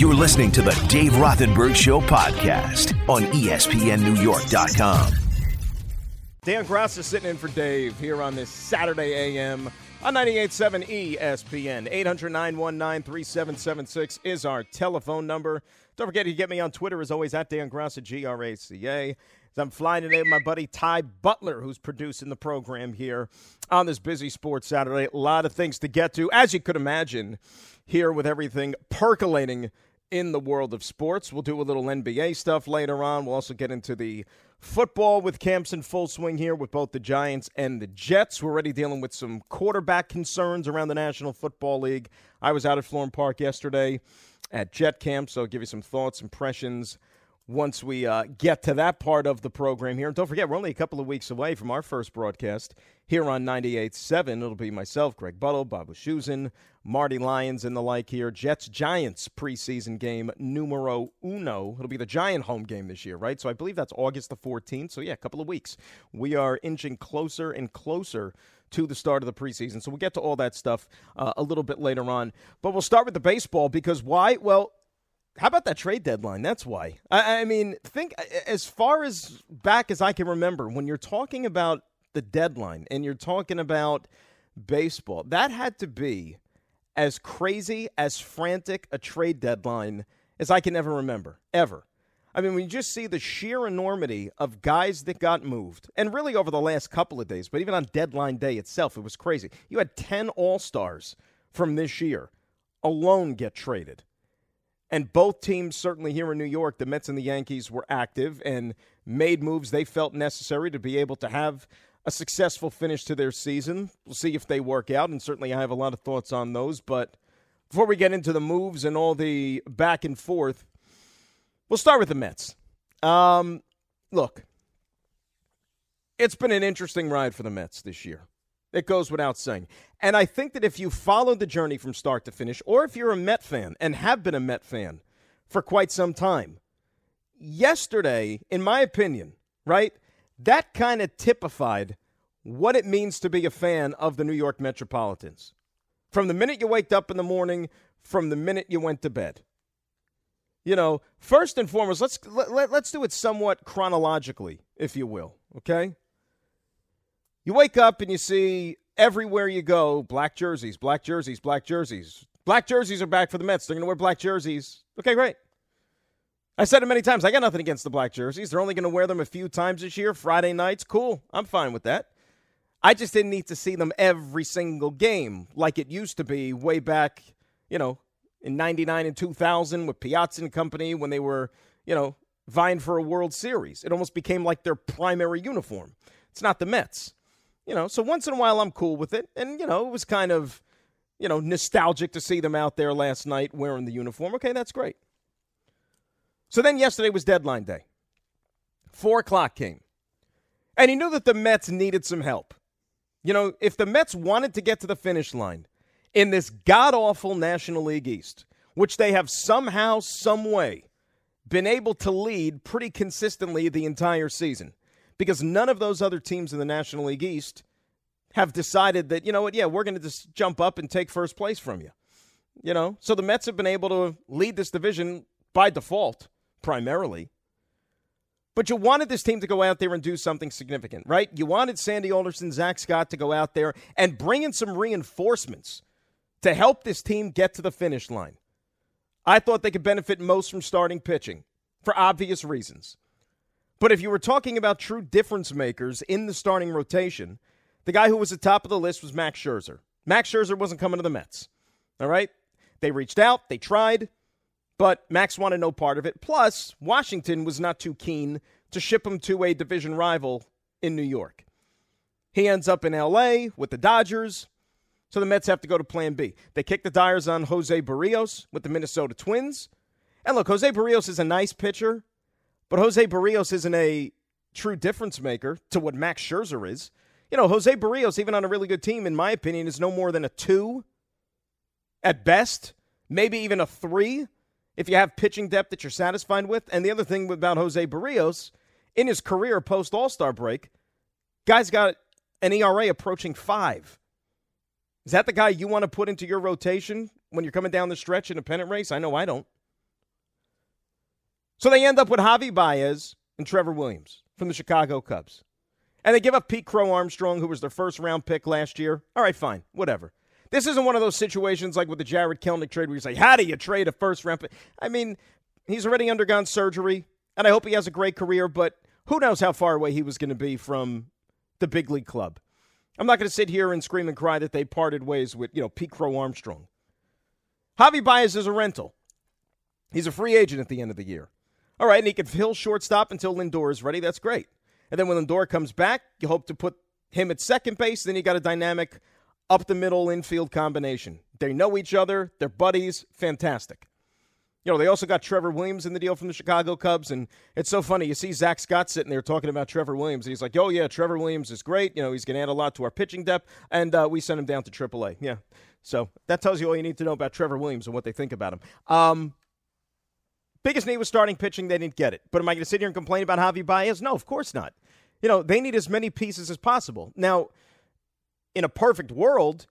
You're listening to the Dave Rothenberg Show podcast on ESPNNewYork.com. Dan Graca is sitting in for Dave here on this Saturday AM on 98.7 ESPN. 800 919 3776 is our telephone number. Don't forget to get me on Twitter as always at Dan Graca at G R A C A. As I'm flying today with my buddy Ty Butler, who's producing the program here on this busy sports Saturday. A lot of things to get to, as you could imagine, here with everything percolating in the world of sports. We'll do a little NBA stuff later on. We'll also get into the football with camps in full swing here with both the Giants and the Jets. We're already dealing with some quarterback concerns around the National Football League. I was out at Florham Park yesterday at Jet Camp, so I'll give you some thoughts, impressions once we uh, get to that part of the program here. And don't forget, we're only a couple of weeks away from our first broadcast here on 98.7. It'll be myself, Greg Buttle, Bob Wischusen, Marty Lyons, and the like here. Jets Giants preseason game numero uno. It'll be the Giant home game this year, right? So I believe that's August the 14th. So, yeah, a couple of weeks. We are inching closer and closer to the start of the preseason. So we'll get to all that stuff uh, a little bit later on. But we'll start with the baseball because why? Well, how about that trade deadline? That's why. I, I, mean, think as far as back as I can remember, when you're talking about the deadline and you're talking about baseball, that had to be as crazy, as frantic a trade deadline as I can ever remember, ever. I mean, when you just see the sheer enormity of guys that got moved, and really over the last couple of days, but even on deadline day itself, it was crazy. You had 10 All Stars from this year alone get traded. And both teams, certainly here in New York, the Mets and the Yankees, were active and made moves they felt necessary to be able to have a successful finish to their season. We'll see if they work out, and certainly I have a lot of thoughts on those. But before we get into the moves and all the back and forth, we'll start with the Mets. Um, look, it's been an interesting ride for the Mets this year. It goes without saying. And I think that if you follow the journey from start to finish, or if you're a Met fan and have been a Met fan for quite some time, yesterday, in my opinion, right, that kind of typified what it means to be a fan of the New York Metropolitans. From the minute you waked up in the morning, from the minute you went to bed. You know, first and foremost, let's let, let, let's do it somewhat chronologically, if you will, okay? You wake up and you see everywhere you go black jerseys, black jerseys, black jerseys. Black jerseys are back for the Mets. They're going to wear black jerseys. Okay, great. I said it many times. I got nothing against the black jerseys. They're only going to wear them a few times this year, Friday nights. Cool. I'm fine with that. I just didn't need to see them every single game like it used to be way back, you know, in 99 and 2000 with Piazza and company when they were, you know, vying for a World Series. It almost became like their primary uniform. It's not the Mets. You know, so once in a while I'm cool with it. And, you know, it was kind of, you know, nostalgic to see them out there last night wearing the uniform. Okay, that's great. So then yesterday was deadline day. Four o'clock came. And he knew that the Mets needed some help. You know, if the Mets wanted to get to the finish line in this god awful National League East, which they have somehow, some way, been able to lead pretty consistently the entire season, because none of those other teams in the National League East have decided that, you know what, yeah, we're going to just jump up and take first place from you. You know, so the Mets have been able to lead this division by default, primarily. But you wanted this team to go out there and do something significant, right? You wanted Sandy Alderson, Zack Scott to go out there and bring in some reinforcements to help this team get to the finish line. I thought they could benefit most from starting pitching for obvious reasons. But if you were talking about true difference makers in the starting rotation, the guy who was at the top of the list was Max Scherzer. Max Scherzer wasn't coming to the Mets. All right? They reached out, they tried, but Max wanted no part of it. Plus, Washington was not too keen to ship him to a division rival in New York. He ends up in LA with the Dodgers. So the Mets have to go to plan B. They kick the tires on Jose Berrios with the Minnesota Twins. And look, Jose Berrios is a nice pitcher, but Jose Berrios isn't a true difference maker to what Max Scherzer is. You know, Jose Berrios, even on a really good team, in my opinion, is no more than a two at best, maybe even a three if you have pitching depth that you're satisfied with. And the other thing about Jose Berrios, in his career post All Star break, guy's got an ERA approaching five. Is that the guy you want to put into your rotation when you're coming down the stretch in a pennant race? I know I don't. So they end up with Javi Baez and Trevor Williams from the Chicago Cubs. And they give up Pete Crow Armstrong, who was their first round pick last year. All right, fine, whatever. This isn't one of those situations like with the Jarred Kelenic trade where you say, How do you trade a first round pick? I mean, he's already undergone surgery, and I hope he has a great career, but who knows how far away he was going to be from the big league club. I'm not going to sit here and scream and cry that they parted ways with, you know, Pete Crow Armstrong. Javi Baez is a rental. He's a free agent at the end of the year. All right, and he can fill shortstop until Lindor is ready. That's great. And then when Lindor comes back, you hope to put him at second base. Then you got a dynamic up the middle infield combination. They know each other. They're buddies. Fantastic. You know, they also got Trevor Williams in the deal from the Chicago Cubs. And it's so funny. You see Zack Scott sitting there talking about Trevor Williams. And he's like, oh, yeah, Trevor Williams is great. You know, he's going to add a lot to our pitching depth. And uh, we sent him down to AAA. Yeah. So that tells you all you need to know about Trevor Williams and what they think about him. Um, biggest need was starting pitching. They didn't get it. But am I going to sit here and complain about Javi Baez? No, of course not. You know, they need as many pieces as possible. Now, in a perfect world,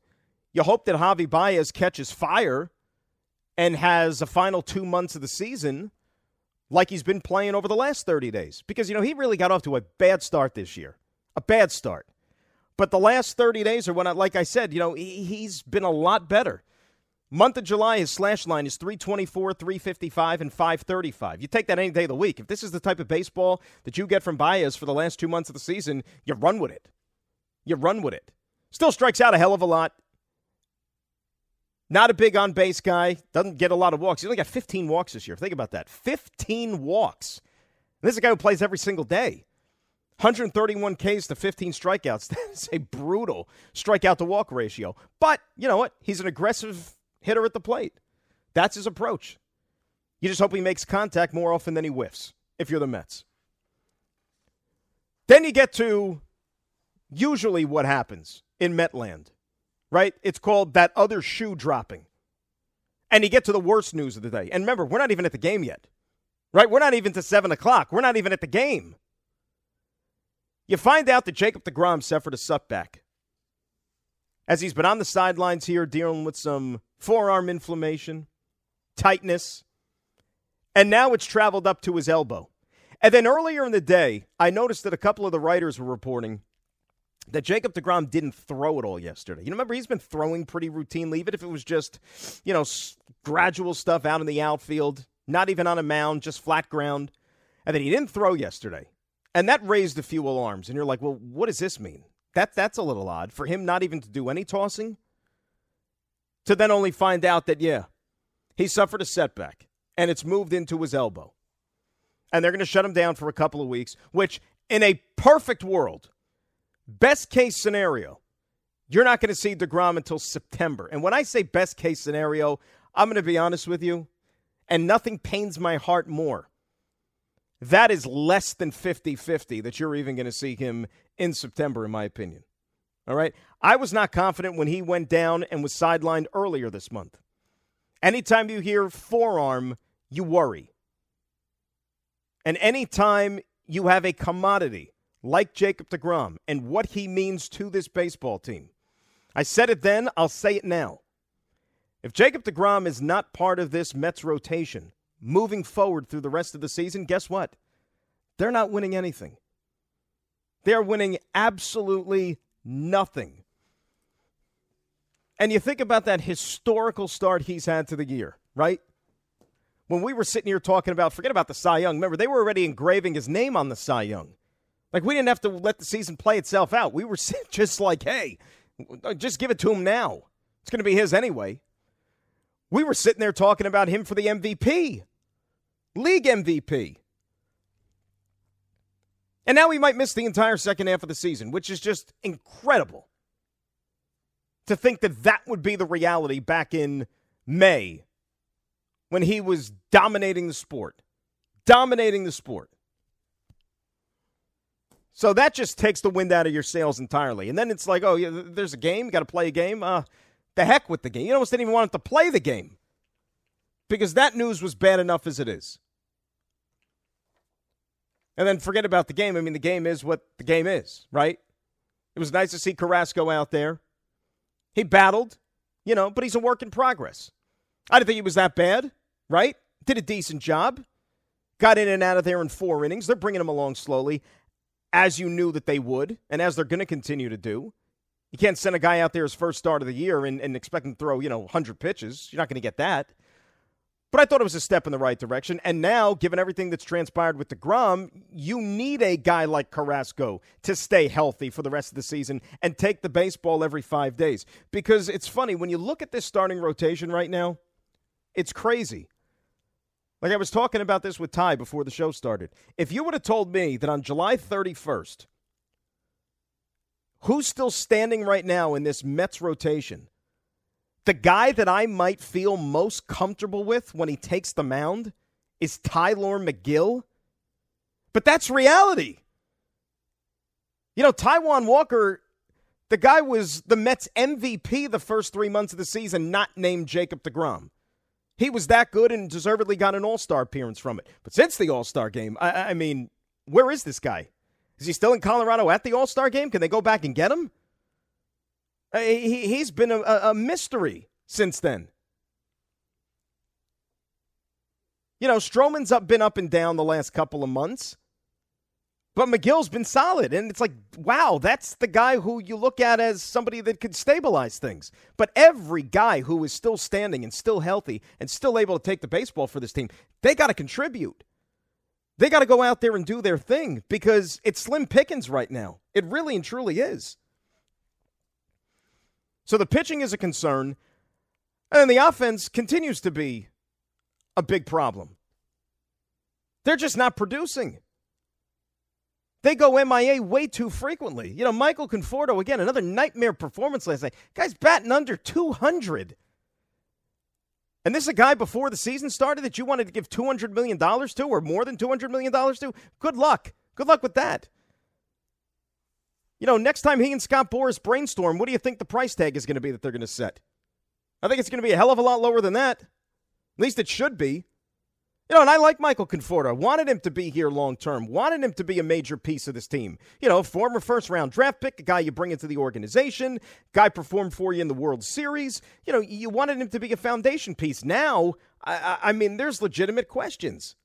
you hope that Javi Baez catches fire and has a final two months of the season like he's been playing over the last 30 days. Because, you know, he really got off to a bad start this year. A bad start. But the last 30 days are when, I, like I said, you know, he, he's been a lot better. Month of July, his slash line is 324, 355, and 535. You take that any day of the week. If this is the type of baseball that you get from Baez for the last two months of the season, you run with it. You run with it. Still strikes out a hell of a lot. Not a big on base guy. Doesn't get a lot of walks. He only got 15 walks this year. Think about that. 15 walks. And this is a guy who plays every single day. 131 Ks to 15 strikeouts. That's a brutal strikeout to walk ratio. But you know what? He's an aggressive hitter at the plate. That's his approach. You just hope he makes contact more often than he whiffs if you're the Mets. Then you get to usually what happens in Metland right? It's called that other shoe dropping. And you get to the worst news of the day. And remember, we're not even at the game yet, right? We're not even to 7 o'clock. We're not even at the game. You find out that Jacob DeGrom suffered a setback as he's been on the sidelines here dealing with some forearm inflammation, tightness, and now it's traveled up to his elbow. And then earlier in the day, I noticed that a couple of the writers were reporting that Jacob DeGrom didn't throw it all yesterday. You remember he's been throwing pretty routinely, even if it was just, you know, gradual stuff out in the outfield, not even on a mound, just flat ground. And then he didn't throw yesterday. And that raised a few alarms. And you're like, well, what does this mean? That, that's a little odd for him not even to do any tossing. To then only find out that, yeah, he suffered a setback and it's moved into his elbow. And they're going to shut him down for a couple of weeks, which in a perfect world, Best case scenario, you're not going to see DeGrom until September. And when I say best case scenario, I'm going to be honest with you, and nothing pains my heart more. That is less than 50 50 that you're even going to see him in September, in my opinion. All right? I was not confident when he went down and was sidelined earlier this month. Anytime you hear forearm, you worry. And anytime you have a commodity like Jacob DeGrom and what he means to this baseball team. I said it then, I'll say it now. If Jacob DeGrom is not part of this Mets rotation moving forward through the rest of the season, guess what? They're not winning anything. They're winning absolutely nothing. And you think about that historical start he's had to the year, right? When we were sitting here talking about, forget about the Cy Young. Remember, they were already engraving his name on the Cy Young. Like we didn't have to let the season play itself out. We were just like, hey, just give it to him now. It's going to be his anyway. We were sitting there talking about him for the MVP, league MVP. And now he might miss the entire second half of the season, which is just incredible to think that that would be the reality back in May when he was dominating the sport. Dominating the sport. So that just takes the wind out of your sails entirely. And then it's like, oh, yeah, there's a game, got to play a game. Uh, the heck with the game. You almost didn't even want to play the game because that news was bad enough as it is. And then forget about the game. I mean, the game is what the game is, right? It was nice to see Carrasco out there. He battled, you know, but he's a work in progress. I didn't think he was that bad, right? Did a decent job. got in and out of there in four innings. They're bringing him along slowly, as you knew that they would, and as they're going to continue to do. You can't send a guy out there his first start of the year and, and expect him to throw, you know, 100 pitches. You're not going to get that. But I thought it was a step in the right direction. And now, given everything that's transpired with DeGrom, you need a guy like Carrasco to stay healthy for the rest of the season and take the baseball every five days. Because it's funny, when you look at this starting rotation right now, it's crazy. Like I was talking about this with Ty before the show started. If you would have told me that on July 31st, who's still standing right now in this Mets rotation – the guy that I might feel most comfortable with when he takes the mound is Tylor Megill. But that's reality. You know, Taijuan Walker, the guy was the Mets MVP the first three months of the season, not named Jacob DeGrom. He was that good and deservedly got an all star appearance from it. But since the all star game, I, I, mean, where is this guy? Is he still in Colorado at the all star game? Can they go back and get him? Uh, he, he's been a, a mystery since then. You know, Stroman's up, been up and down the last couple of months, but Megill's been solid. And it's like, wow, that's the guy who you look at as somebody that could stabilize things. But every guy who is still standing and still healthy and still able to take the baseball for this team, they got to contribute. They got to go out there and do their thing because it's slim pickings right now. It really and truly is. So the pitching is a concern, and the offense continues to be a big problem. They're just not producing. They go MIA way too frequently. You know, Michael Conforto, again, another nightmare performance last night. Guy's batting under 200. And this is a guy before the season started that you wanted to give $200 million to or more than $200 million to? Good luck. Good luck with that. You know, next time he and Scott Boras brainstorm, what do you think the price tag is going to be that they're going to set? I think it's going to be a hell of a lot lower than that. At least it should be. You know, and I like Michael Conforto. I wanted him to be here long term. Wanted him to be a major piece of this team. You know, former first round draft pick, a guy you bring into the organization, guy performed for you in the World Series. You know, you wanted him to be a foundation piece. Now, I, I mean, there's legitimate questions.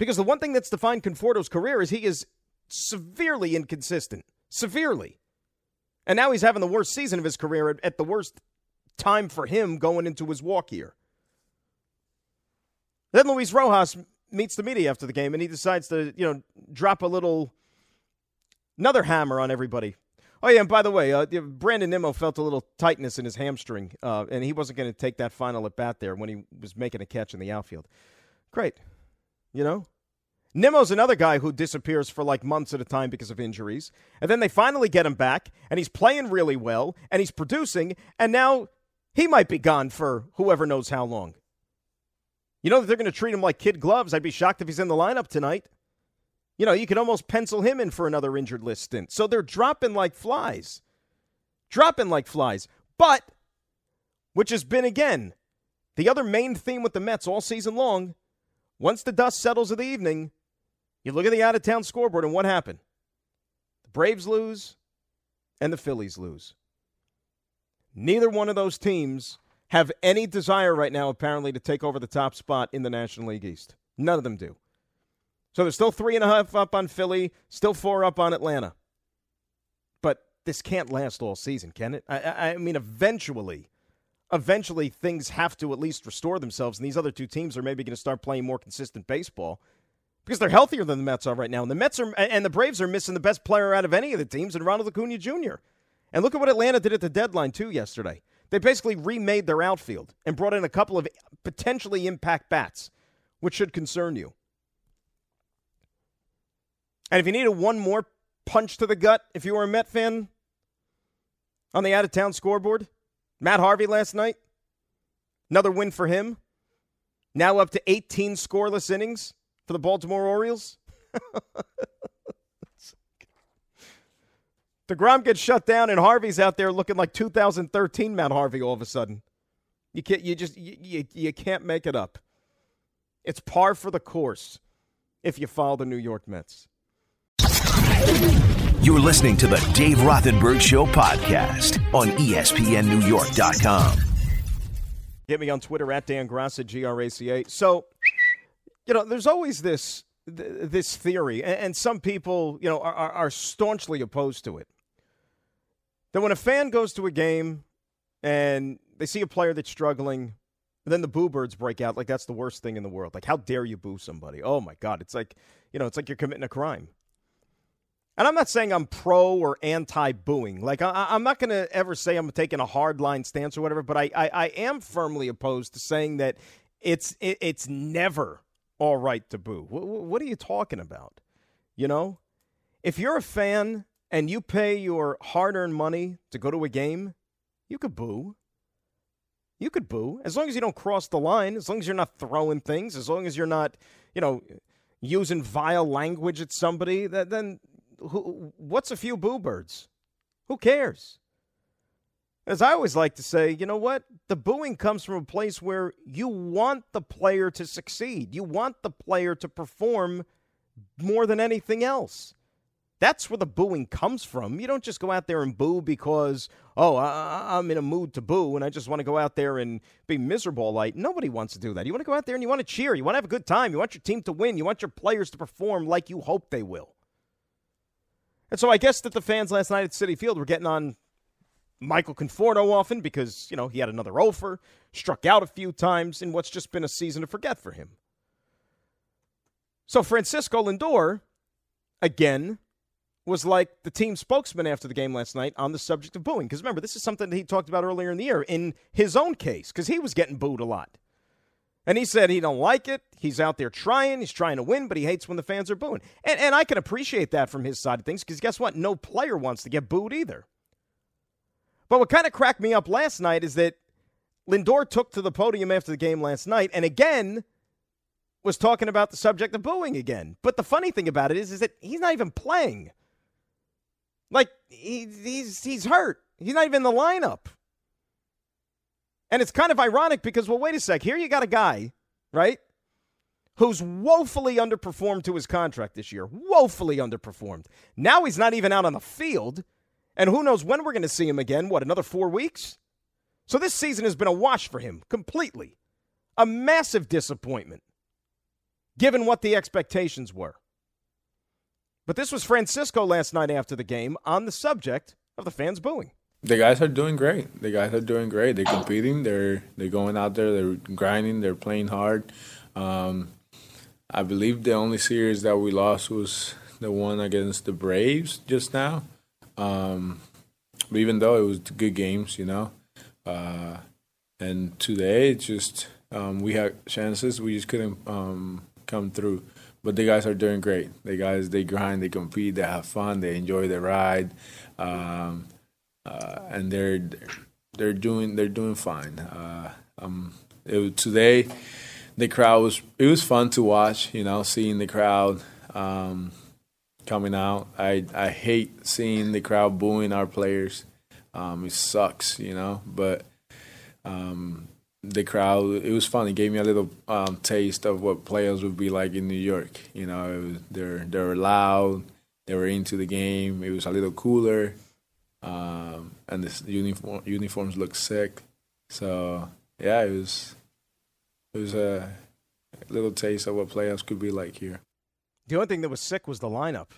Because the one thing that's defined Conforto's career is he is severely inconsistent. Severely. And now he's having the worst season of his career at, at the worst time for him going into his walk here. Then Luis Rojas meets the media after the game and he decides to, you know, drop a little, another hammer on everybody. Oh, yeah, and by the way, uh, Brandon Nimmo felt a little tightness in his hamstring, uh, and he wasn't going to take that final at bat there when he was making a catch in the outfield. Great. You know? Nimmo's another guy who disappears for like months at a time because of injuries. And then they finally get him back, and he's playing really well, and he's producing, and now he might be gone for whoever knows how long. You know that they're going to treat him like kid gloves. I'd be shocked if he's in the lineup tonight. You know, you could almost pencil him in for another injured list stint. So they're dropping like flies. Dropping like flies. But, which has been, again, the other main theme with the Mets all season long, once the dust settles of the evening, you look at the out of town scoreboard and what happened? The Braves lose and the Phillies lose. Neither one of those teams have any desire right now, apparently, to take over the top spot in the National League East. None of them do. So they're still three and a half up on Philly, still four up on Atlanta. But this can't last all season, can it? I, I mean, eventually, eventually things have to at least restore themselves, and these other two teams are maybe going to start playing more consistent baseball because they're healthier than the Mets are right now. And the Mets are and the Braves are missing the best player out of any of the teams, and Ronald Acuna Jr. And look at what Atlanta did at the deadline, too, yesterday. They basically remade their outfield and brought in a couple of potentially impact bats, which should concern you. And if you needed one more punch to the gut, if you were a Met fan on the out of town scoreboard, Matt Harvey last night, another win for him. Now up to 18 scoreless innings for the Baltimore Orioles. DeGrom gets shut down, and Harvey's out there looking like 2013 Matt Harvey all of a sudden. You can't, you just, you, you, you can't make it up. It's par for the course if you follow the New York Mets. You're listening to the Dave Rothenberg Show podcast on ESPNNewYork.com. Get me on Twitter at Dan Graca, G R A C A. So you know, there's always this this theory, and some people, you know, are, are staunchly opposed to it. That when a fan goes to a game and they see a player that's struggling, then the boo birds break out like that's the worst thing in the world. Like, how dare you boo somebody? Oh my God. It's like, you know, it's like you're committing a crime. And I'm not saying I'm pro or anti booing. Like, I, am not going to ever say I'm taking a hard line stance or whatever, but I, I, I am firmly opposed to saying that it's, it, it's never all right to boo. What, what are you talking about? You know, if you're a fan and you pay your hard earned money to go to a game, you could boo. You could boo as long as you don't cross the line, as long as you're not throwing things, as long as you're not, you know, using vile language at somebody. That then, who, what's a few boo birds? Who cares? As I always like to say, you know what? The booing comes from a place where you want the player to succeed. You want the player to perform more than anything else. That's where the booing comes from. You don't just go out there and boo because, oh, I, am in a mood to boo and I just want to go out there and be miserable. Like, nobody wants to do that. You want to go out there and you want to cheer. You want to have a good time. You want your team to win. You want your players to perform like you hope they will. And so I guess that the fans last night at Citi Field were getting on Michael Conforto often because, you know, he had another offer, struck out a few times in what's just been a season to forget for him. So Francisco Lindor, again, was like the team spokesman after the game last night on the subject of booing. Because remember, this is something that he talked about earlier in the year in his own case, because he was getting booed a lot. And he said he don't like it. He's out there trying. He's trying to win, but he hates when the fans are booing. And, and I can appreciate that from his side of things, because guess what? No player wants to get booed either. But what kind of cracked me up last night is that Lindor took to the podium after the game last night, and again was talking about the subject of booing again. But the funny thing about it is, is that he's not even playing. Like he, he's he's hurt. He's not even in the lineup. And it's kind of ironic because well, wait a sec. Here you got a guy, right? Who's woefully underperformed to his contract this year. Woefully underperformed. Now he's not even out on the field. And who knows when we're going to see him again? What, another four weeks? So this season has been a wash for him completely. A massive disappointment, given what the expectations were. But this was Francisco last night after the game on the subject of the fans booing. The guys are doing great. The guys are doing great. They're competing. They're they're going out there. They're grinding. They're playing hard. Um, I believe the only series that we lost was the one against the Braves just now. Um, but even though it was good games, you know, uh, and today just um, we had chances, we just couldn't um, come through. But the guys are doing great. The guys they grind, they compete, they have fun, they enjoy the ride, um, uh, and they're they're doing they're doing fine. Uh, um, today, the crowd was it was fun to watch. You know, seeing the crowd um, coming out. I I hate seeing the crowd booing our players. Um, it sucks, you know, but um, the crowd. It was fun. It gave me a little um, taste of what players would be like in New York. You know, was, they're they were loud. They were into the game. It was a little cooler, um, and the uniform uniforms looked sick. So yeah, it was it was a little taste of what playoffs could be like here. The only thing that was sick was the lineup,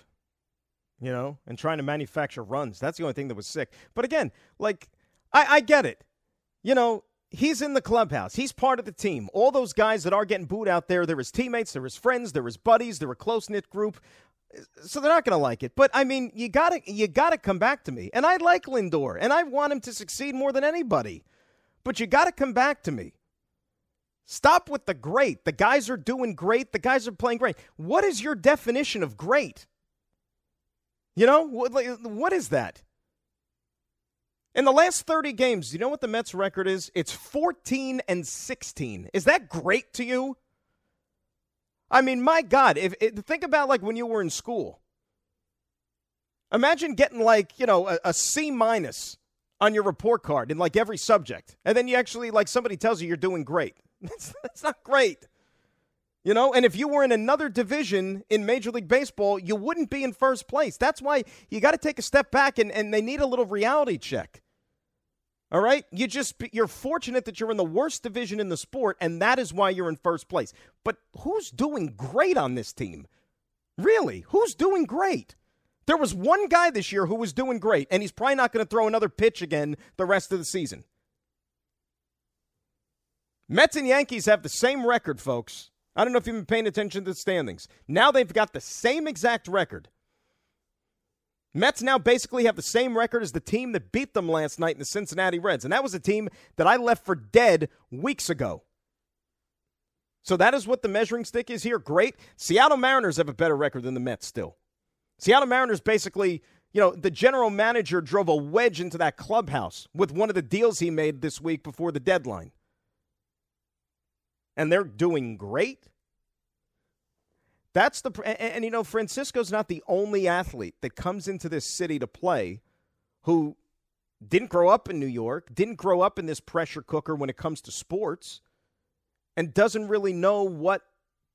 you know, and trying to manufacture runs. That's the only thing that was sick. But again, like I, I get it. You know, he's in the clubhouse. He's part of the team. All those guys that are getting booed out there, they're his teammates, they're his friends, they're his buddies, they're a close knit group. So they're not going to like it. But I mean, you got to you got to come back to me. And I like Lindor, and I want him to succeed more than anybody. But you got to come back to me. Stop with the great. The guys are doing great. The guys are playing great. What is your definition of great? You know, what, is that? In the last 30 games, you know what the Mets record is? It's 14 and 16. Is that great to you? I mean, my God, if, if think about like when you were in school. Imagine getting like, you know, a, a C minus on your report card in like every subject. And then you actually like somebody tells you you're doing great. That's, that's not great. You know, and if you were in another division in Major League Baseball, you wouldn't be in first place. That's why you got to take a step back and, and they need a little reality check. All right? You just you're fortunate that you're in the worst division in the sport and that is why you're in first place. But who's doing great on this team? Really? Who's doing great? There was one guy this year who was doing great and he's probably not going to throw another pitch again the rest of the season. Mets and Yankees have the same record, folks. I don't know if you've been paying attention to the standings. Now they've got the same exact record. Mets now basically have the same record as the team that beat them last night in the Cincinnati Reds. And that was a team that I left for dead weeks ago. So that is what the measuring stick is here. Great. Seattle Mariners have a better record than the Mets still. Seattle Mariners basically, you know, the general manager drove a wedge into that clubhouse with one of the deals he made this week before the deadline. And they're doing great. That's the and, and, you know Francisco's not the only athlete that comes into this city to play who didn't grow up in New York, didn't grow up in this pressure cooker when it comes to sports and doesn't really know what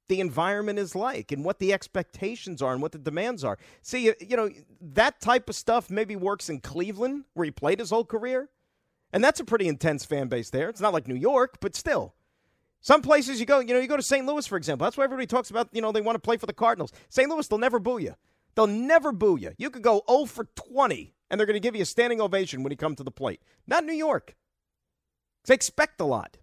the environment is like and what the expectations are and what the demands are. See, you know, that type of stuff maybe works in Cleveland where he played his whole career. And that's a pretty intense fan base there. It's not like New York, but still. Some places you go, you know, you go to St. Louis, for example. That's why everybody talks about, you know, they want to play for the Cardinals. St. Louis, they'll never boo you. They'll never boo you. You could go 0 for 20, and they're going to give you a standing ovation when you come to the plate. Not New York. They expect a lot.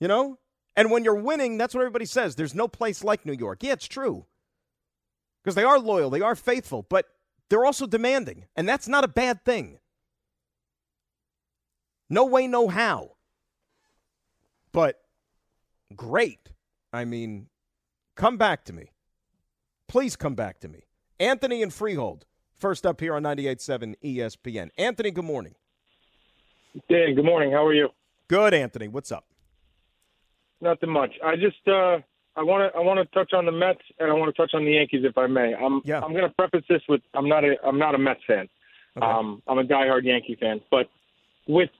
You know? And when you're winning, that's what everybody says. There's no place like New York. Yeah, it's true. Because they are loyal, they are faithful, but they're also demanding. And that's not a bad thing. No way, no how. But great. I mean, come back to me. Please come back to me. Anthony and Freehold, first up here on 98.7 ESPN. Anthony, good morning. Dan, good morning. How are you? Good, Anthony. What's up? Nothing much. I just uh, I want to I want to touch on the Mets and I want to touch on the Yankees if I may. I'm yeah. I'm going to preface this with I'm not a I'm not a Mets fan. Okay. Um, I'm a diehard Yankee fan, but with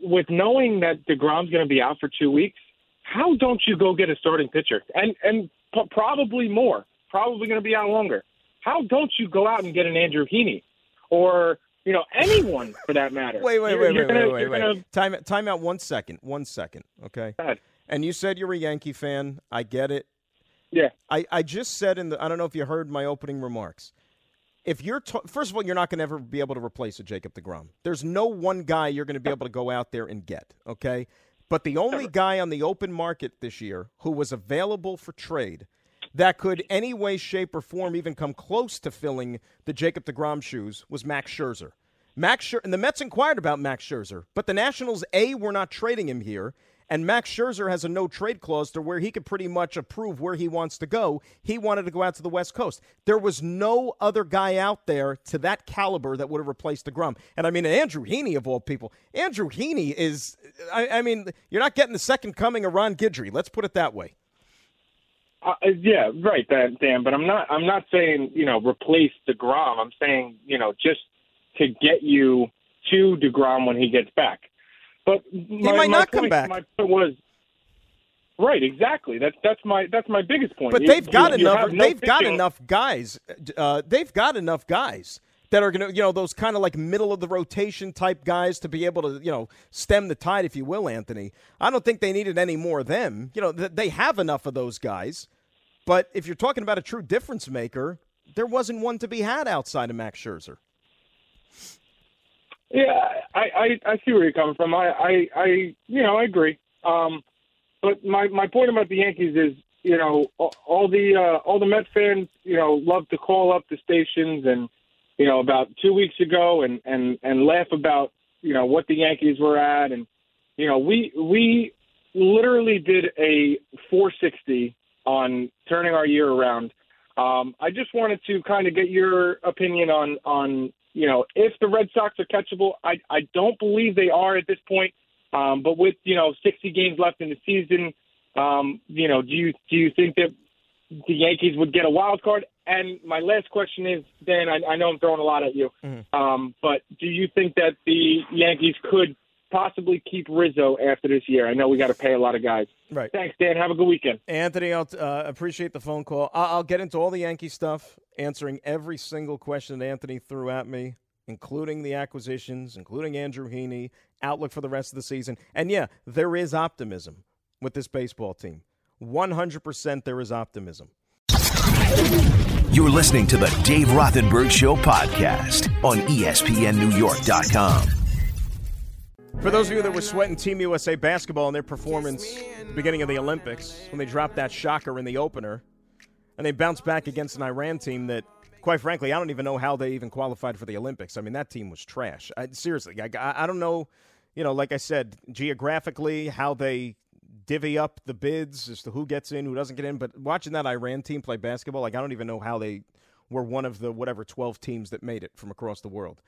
with knowing that Degrom's going to be out for two weeks, how don't you go get a starting pitcher and and p- probably more, probably going to be out longer? How don't you go out and get an Andrew Heaney or you know anyone for that matter? wait, wait, wait, wait, gonna, wait, wait, wait. Gonna... Time time out one second, one second, okay? And you said you're a Yankee fan. I get it. Yeah. I, I just said in the I don't know if you heard my opening remarks. If you're t- first of all, you're not going to ever be able to replace a Jacob Degrom. There's no one guy you're going to be able to go out there and get. Okay, but the only guy on the open market this year who was available for trade that could any way, shape, or form even come close to filling the Jacob DeGrom shoes was Max Scherzer. Max Scher- and the Mets inquired about Max Scherzer, but the Nationals A were not trading him here, and Max Scherzer has a no trade clause to where he could pretty much approve where he wants to go. He wanted to go out to the West Coast. There was no other guy out there to that caliber that would have replaced DeGrom. And I mean, Andrew Heaney, of all people, Andrew Heaney is, I, I mean, you're not getting the second coming of Ron Guidry. Let's put it that way. Uh, yeah, right, Dan. But I'm not. I'm not saying you know replace Degrom. I'm saying you know just to get you to Degrom when he gets back. But he my, might not point, come back. My point was right. Exactly. That's that's my that's my biggest point. But you, they've got you, enough. You they've got enough guys. Uh, they've got enough guys that are going to, you know, those kind of like middle of the rotation type guys to be able to, you know, stem the tide, if you will, Anthony. I don't think they needed any more of them. You know, they have enough of those guys. But if you're talking about a true difference maker, there wasn't one to be had outside of Max Scherzer. Yeah, I, I, I see where you're coming from. I, I, I you know, I agree. Um, but my, my point about the Yankees is, you know, all the uh, all the Mets fans, you know, love to call up the stations and, you know, about two weeks ago and and and laugh about, you know, what the Yankees were at, and, you know, we we literally did a 460 on turning our year around. Um, I just wanted to kind of get your opinion on on you know, if the Red Sox are catchable, I I don't believe they are at this point. Um, but with you know 60 games left in the season, um, you know, do you do you think that the Yankees would get a wild card? And my last question is, Dan, I, I know I'm throwing a lot at you, mm-hmm. um, but do you think that the Yankees could possibly keep Rizzo after this year? I know we got to pay a lot of guys. Right. Thanks, Dan. Have a good weekend. Anthony, I'll uh, appreciate the phone call. I'll, I'll get into all the Yankee stuff, answering every single question that Anthony threw at me. including the acquisitions, including Andrew Heaney, outlook for the rest of the season. And yeah, there is optimism with this baseball team. 100% there is optimism. You're listening to the Dave Rothenberg Show podcast on ESPNNewYork.com. For those of you that were sweating Team USA basketball in their performance at the beginning of the Olympics, when they dropped that shocker in the opener, and they bounced back against an Iran team that, quite frankly, I don't even know how they even qualified for the Olympics. I mean, that team was trash. I, seriously, I, I don't know, you know, like I said, geographically, how they divvy up the bids as to who gets in, who doesn't get in. But watching that Iran team play basketball, like I don't even know how they were one of the whatever 12 teams that made it from across the world.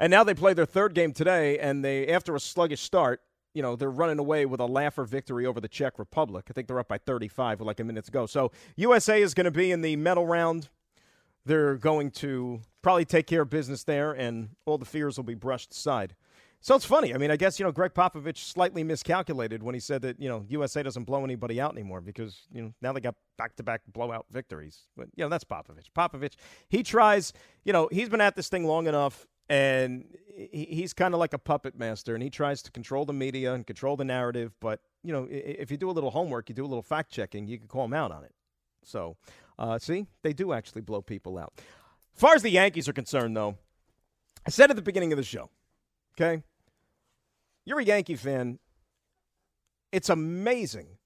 And now they play their third game today, and they after a sluggish start, you know, they're running away with a laugher victory over the Czech Republic. I think they're up by 35 with like a minute to go. So USA is going to be in the medal round. They're going to probably take care of business there, and all the fears will be brushed aside. So it's funny. I mean, I guess, you know, Gregg Popovich slightly miscalculated when he said that, you know, USA doesn't blow anybody out anymore because, you know, now they got back to back blowout victories. But, you know, that's Popovich. Popovich, he tries, you know, he's been at this thing long enough and he's kind of like a puppet master and he tries to control the media and control the narrative. But, you know, if you do a little homework, you do a little fact checking, you can call him out on it. So, uh, see, they do actually blow people out. As far as the Yankees are concerned, though, I said at the beginning of the show, okay? You're a Yankee fan. It's amazing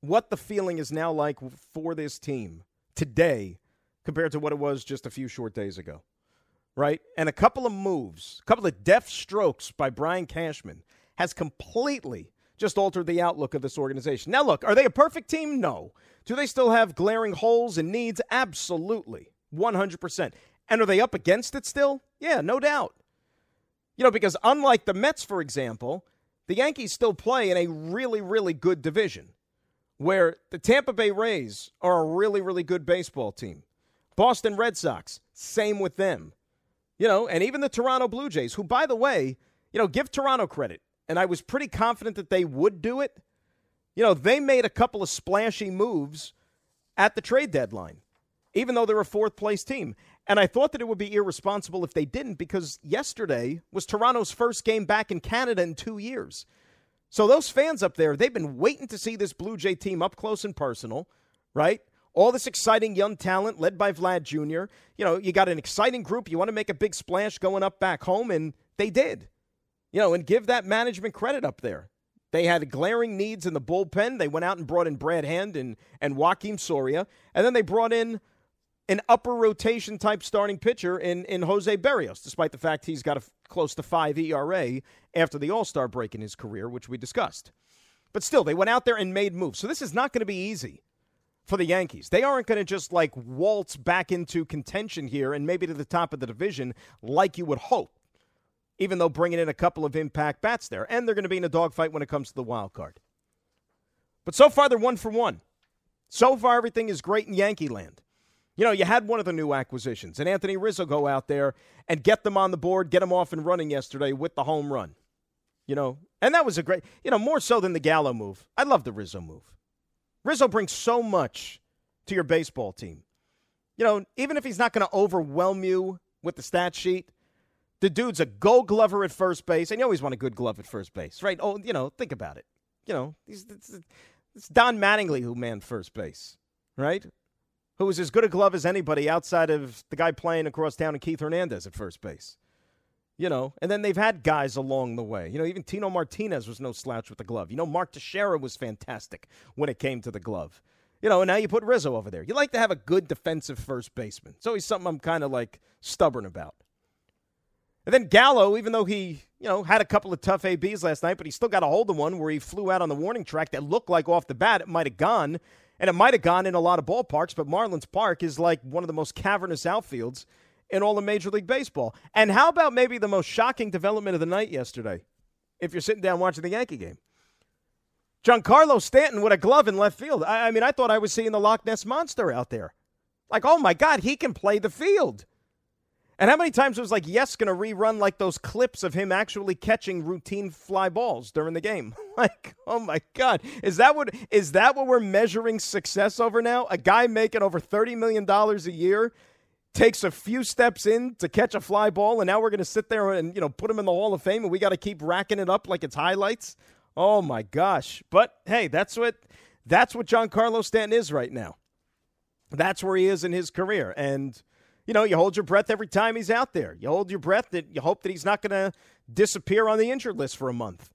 what the feeling is now like for this team today compared to what it was just a few short days ago. Right? And a couple of moves, a couple of deft strokes by Brian Cashman has completely just altered the outlook of this organization. Now, look, are they a perfect team? No. Do they still have glaring holes and needs? Absolutely. 100%. And are they up against it still? Yeah, no doubt. You know, because unlike the Mets, for example, the Yankees still play in a really, really good division where the Tampa Bay Rays are a really, really good baseball team. Boston Red Sox, same with them. You know, and even the Toronto Blue Jays, who, by the way, you know, give Toronto credit. And I was pretty confident that they would do it. You know, they made a couple of splashy moves at the trade deadline, even though they're a fourth place team. And I thought that it would be irresponsible if they didn't because yesterday was Toronto's first game back in Canada in two years. So those fans up there, they've been waiting to see this Blue Jay team up close and personal, right? All this exciting young talent led by Vlad Jr. You know, you got an exciting group. You want to make a big splash going up back home, and they did. You know, and give that management credit up there. They had glaring needs in the bullpen. They went out and brought in Brad Hand and, and Joakim Soria. And then they brought in an upper rotation type starting pitcher in, in Jose Berrios, despite the fact he's got a close to five ERA after the All Star break in his career, which we discussed. But still, they went out there and made moves. So this is not going to be easy for the Yankees. They aren't going to just like waltz back into contention here and maybe to the top of the division like you would hope, even though bringing in a couple of impact bats there. And they're going to be in a dogfight when it comes to the wild card. But so far, they're one for one. So far, everything is great in Yankee land. You know, you had one of the new acquisitions, and Anthony Rizzo go out there and get them on the board, get them off and running yesterday with the home run. You know, and that was a great, you know, more so than the Gallo move. I love the Rizzo move. Rizzo brings so much to your baseball team. You know, even if he's not going to overwhelm you with the stat sheet, the dude's a gold glover at first base, and you always want a good glove at first base, right? Oh, you know, think about it. You know, it's, it's Don Mattingly who manned first base, right? who was as good a glove as anybody outside of the guy playing across town and Keith Hernandez at first base. You know, and then they've had guys along the way. You know, even Tino Martinez was no slouch with the glove. You know, Mark Teixeira was fantastic when it came to the glove. You know, and now you put Rizzo over there. You like to have a good defensive first baseman. It's always something I'm kind of like stubborn about. And then Gallo, even though he, you know, had a couple of tough ABs last night, but he still got a hold of one where he flew out on the warning track that looked like off the bat it might have gone. And it might have gone in a lot of ballparks, but Marlins Park is like one of the most cavernous outfields in all of Major League Baseball. And how about maybe the most shocking development of the night yesterday, if you're sitting down watching the Yankee game? Giancarlo Stanton with a glove in left field. I, I mean, I thought I was seeing the Loch Ness Monster out there. Like, oh my God, he can play the field. And how many times was like Yes going to rerun like those clips of him actually catching routine fly balls during the game? like, oh my God, is that what is that what we're measuring success over now? A guy making over thirty million dollars a year takes a few steps in to catch a fly ball, and now we're going to sit there and you know put him in the Hall of Fame, and we got to keep racking it up like it's highlights. Oh my gosh! But hey, that's what that's what Giancarlo Stanton is right now. That's where he is in his career, and you know you hold your breath every time he's out there. You hold your breath that you hope that he's not going to disappear on the injured list for a month.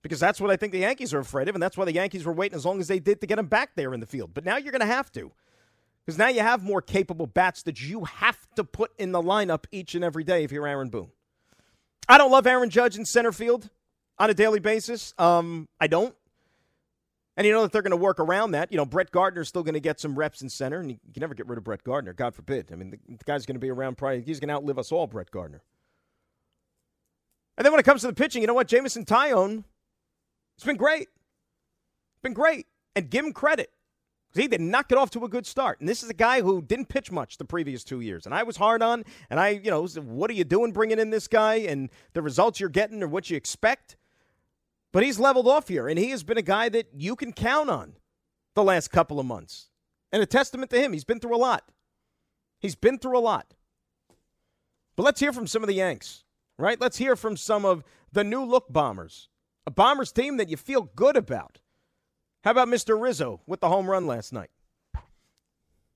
Because that's what I think the Yankees are afraid of, and that's why the Yankees were waiting as long as they did to get him back there in the field. But now you're going to have to. Because now you have more capable bats that you have to put in the lineup each and every day if you're Aaron Boone. I don't love Aaron Judge in center field on a daily basis. Um, I don't. And you know that they're going to work around that. You know, Brett Gardner's still going to get some reps in center, and you can never get rid of Brett Gardner, God forbid. I mean, the, guy's going to be around probably, he's going to outlive us all, Brett Gardner. And then when it comes to the pitching, you know what? Jameson Taillon, it's been great. It's been great. And give him credit. He did not get off to a good start. And this is a guy who didn't pitch much the previous two years. And I was hard on, and I, you know, what are you doing bringing in this guy and the results you're getting or what you expect? But he's leveled off here, and he has been a guy that you can count on the last couple of months. And a testament to him. He's been through a lot. He's been through a lot. But let's hear from some of the Yanks, right? Let's hear from some of the new look Bombers, a Bombers team that you feel good about. How about Mr. Rizzo with the home run last night?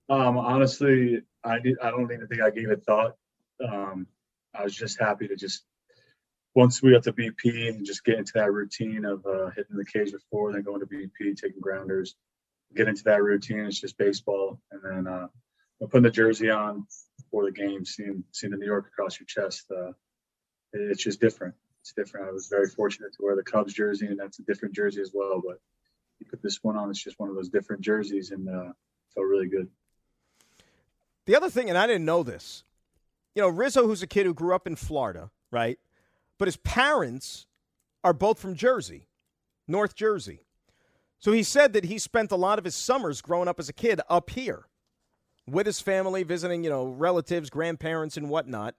Um, honestly, I did, I don't even think I gave it thought. Um, I was just happy to just once we got to BP and just get into that routine of uh, hitting the cage before, then going to BP, taking grounders, get into that routine. It's just baseball, and then uh, putting the jersey on for the game, seeing seeing the New York across your chest. Uh, it's just different. It's different. I was very fortunate to wear the Cubs jersey, and that's a different jersey as well. But you put this one on, it's just one of those different jerseys, and uh, felt really good. The other thing, and I didn't know this, you know, Rizzo, who's a kid who grew up in Florida, right? But his parents are both from Jersey, North Jersey. So he said that he spent a lot of his summers growing up as a kid up here with his family, visiting, you know, relatives, grandparents, and whatnot.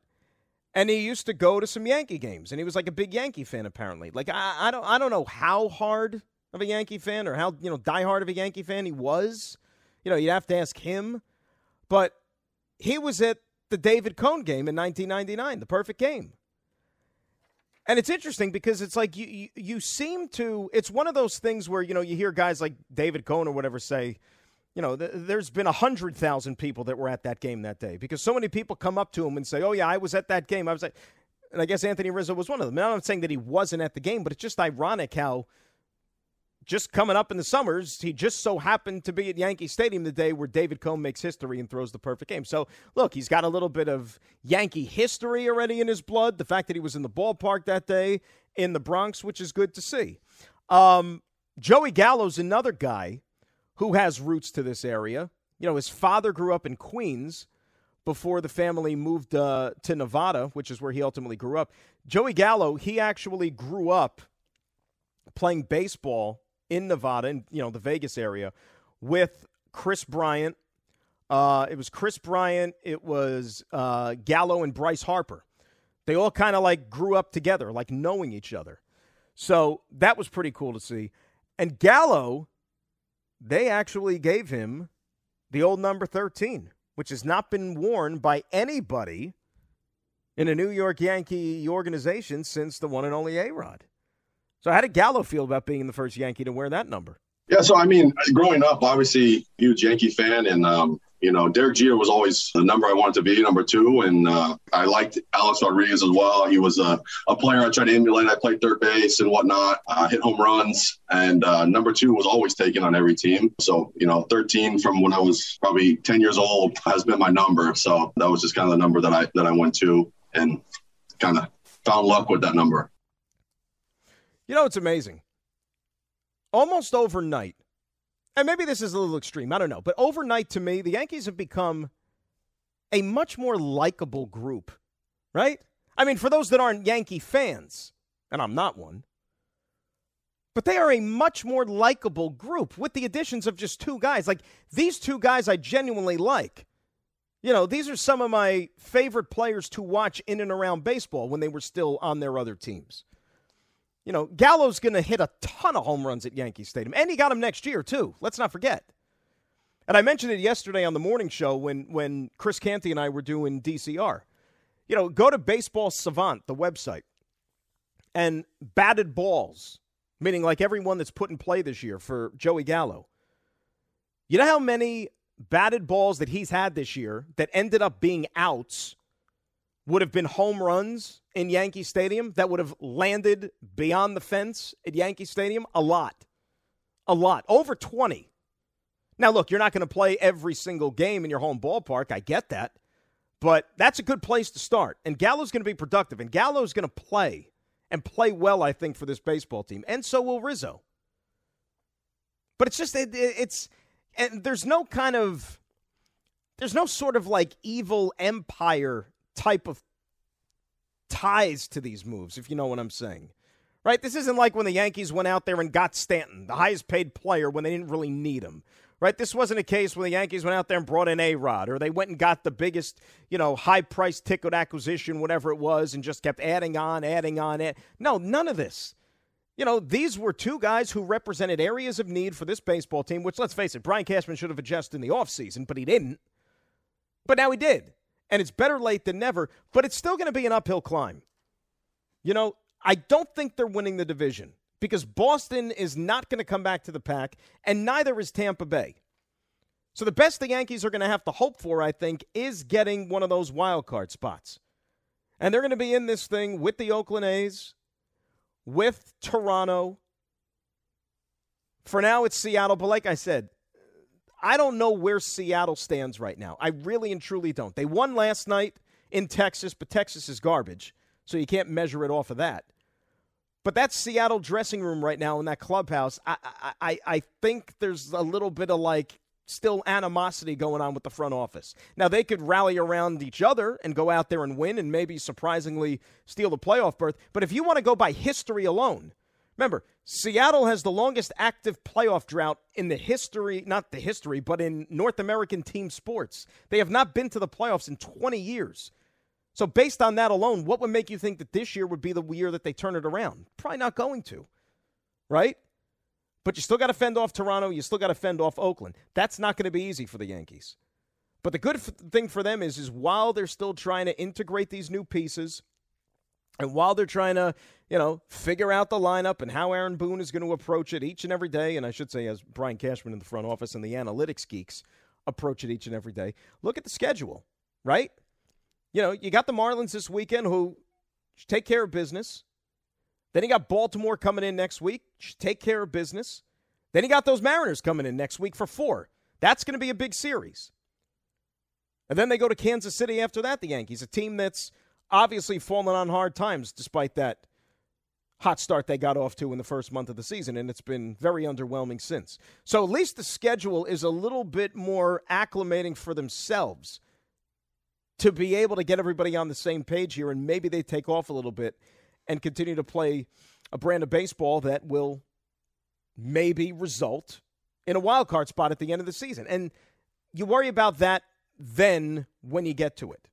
And he used to go to some Yankee games, and he was like a big Yankee fan, apparently. Like I, I don't, I don't know how hard of a Yankee fan or how you know diehard of a Yankee fan he was. You know, you'd have to ask him. But he was at the David Cone game in 1999, the perfect game. And it's interesting because it's like you, you, you seem to it's one of those things where you know you hear guys like David Cone or whatever say, you know, th- there's been a hundred thousand people that were at that game that day because so many people come up to him and say, "Oh yeah, I was at that game." I was like, and I guess Anthony Rizzo was one of them. And I'm not saying that he wasn't at the game, but it's just ironic how just coming up in the summers, he just so happened to be at Yankee Stadium the day where David Cone makes history and throws the perfect game. So, look, he's got a little bit of Yankee history already in his blood. The fact that he was in the ballpark that day in the Bronx, which is good to see. Um, Joey Gallo's another guy who has roots to this area. You know, his father grew up in Queens before the family moved uh, to Nevada, which is where he ultimately grew up. Joey Gallo, he actually grew up playing baseball in Nevada, in you know the Vegas area, with Kris Bryant. Uh, it was Kris Bryant. It was uh, Gallo and Bryce Harper. They all kind of like grew up together, like knowing each other. So that was pretty cool to see. And Gallo, they actually gave him the old number 13, which has not been worn by anybody in a New York Yankee organization since the one and only A Rod. So how did Gallo feel about being the first Yankee to wear that number? Yeah, so I mean, growing up, obviously huge Yankee fan, and um, you know, Derek Jeter was always the number I wanted to be, number two, and uh, I liked Alex Rodriguez as well. He was a, a player I tried to emulate. I played third base and whatnot, uh, hit home runs, and uh, number two was always taken on every team. So you know, 13 from when I was probably 10 years old has been my number. So that was just kind of the number that I that I went to, and kind of found luck with that number. You know, it's amazing. Almost overnight, and maybe this is a little extreme, I don't know, but overnight to me, the Yankees have become a much more likable group, right? I mean, for those that aren't Yankee fans, and I'm not one, but they are a much more likable group with the additions of just two guys. Like these two guys, I genuinely like. You know, these are some of my favorite players to watch in and around baseball when they were still on their other teams. You know, Gallo's going to hit a ton of home runs at Yankee Stadium, and he got them next year too. Let's not forget. And I mentioned it yesterday on the morning show when, when Chris Canty and I were doing DCR. You know, go to Baseball Savant, the website, and batted balls, meaning like everyone that's put in play this year for Joey Gallo. You know how many batted balls that he's had this year that ended up being outs would have been home runs in Yankee Stadium that would have landed beyond the fence at Yankee Stadium? A lot. A lot. Over 20. Now, look, you're not going to play every single game in your home ballpark. I get that. But that's a good place to start. And Gallo's going to be productive. And Gallo's going to play and play well, I think, for this baseball team. And so will Rizzo. But it's just, it, it's, and there's no kind of, there's no sort of like evil empire type of ties to these moves, if you know what I'm saying. Right? This isn't like when the Yankees went out there and got Stanton, the highest paid player, when they didn't really need him. Right? This wasn't a case when the Yankees went out there and brought in A Rod, or they went and got the biggest, you know, high priced ticket acquisition, whatever it was, and just kept adding on, adding on. Add- no, none of this. You know, these were two guys who represented areas of need for this baseball team, which, let's face it, Brian Cashman should have adjusted in the offseason, but he didn't. But now he did. And it's better late than never, but it's still going to be an uphill climb. You know, I don't think they're winning the division because Boston is not going to come back to the pack, and neither is Tampa Bay. So the best the Yankees are going to have to hope for, I think, is getting one of those wild card spots. And they're going to be in this thing with the Oakland A's, with Toronto. For now, it's Seattle. But like I said, I don't know where Seattle stands right now. I really and truly don't. They won last night in Texas, but Texas is garbage. So you can't measure it off of that. But that Seattle dressing room right now in that clubhouse, I, I, I think there's a little bit of like still animosity going on with the front office. Now, they could rally around each other and go out there and win and maybe surprisingly steal the playoff berth. But if you want to go by history alone, remember, Seattle has the longest active playoff drought in the history, not the history, but in North American team sports. They have not been to the playoffs in 20 years. So, based on that alone, what would make you think that this year would be the year that they turn it around? Probably not going to, right? But you still got to fend off Toronto. You still got to fend off Oakland. That's not going to be easy for the Yankees. But the good f- thing for them is, is while they're still trying to integrate these new pieces, and while they're trying to, you know, figure out the lineup and how Aaron Boone is going to approach it each and every day, and I should say, as Brian Cashman in the front office and the analytics geeks approach it each and every day, look at the schedule, right? You know, you got the Marlins this weekend who take care of business. Then you got Baltimore coming in next week, take care of business. Then you got those Mariners coming in next week for four. That's going to be a big series. And then they go to Kansas City after that, the Yankees, a team that's obviously fallen on hard times despite that hot start they got off to in the first month of the season, and it's been very underwhelming since. So at least the schedule is a little bit more acclimating for themselves to be able to get everybody on the same page here, and maybe they take off a little bit and continue to play a brand of baseball that will maybe result in a wild card spot at the end of the season. And you worry about that then when you get to it.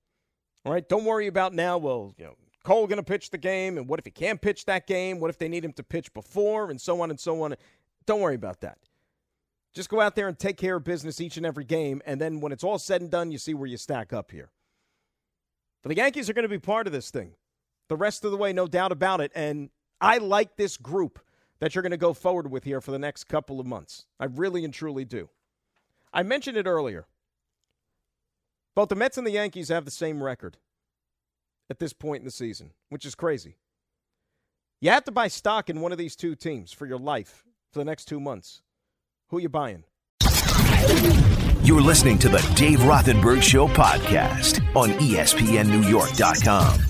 All right, don't worry about now. Well, you know, Cole going to pitch the game, and what if he can't pitch that game? What if they need him to pitch before, and so on and so on. Don't worry about that. Just go out there and take care of business each and every game, and then when it's all said and done, you see where you stack up here. But the Yankees are going to be part of this thing the rest of the way, no doubt about it. And I like this group that you're going to go forward with here for the next couple of months. I really and truly do. I mentioned it earlier. Both the Mets and the Yankees have the same record at this point in the season, which is crazy. You have to buy stock in one of these two teams for your life for the next two months. Who are you buying? You're listening to the Dave Rothenberg Show podcast on ESPNNewYork.com.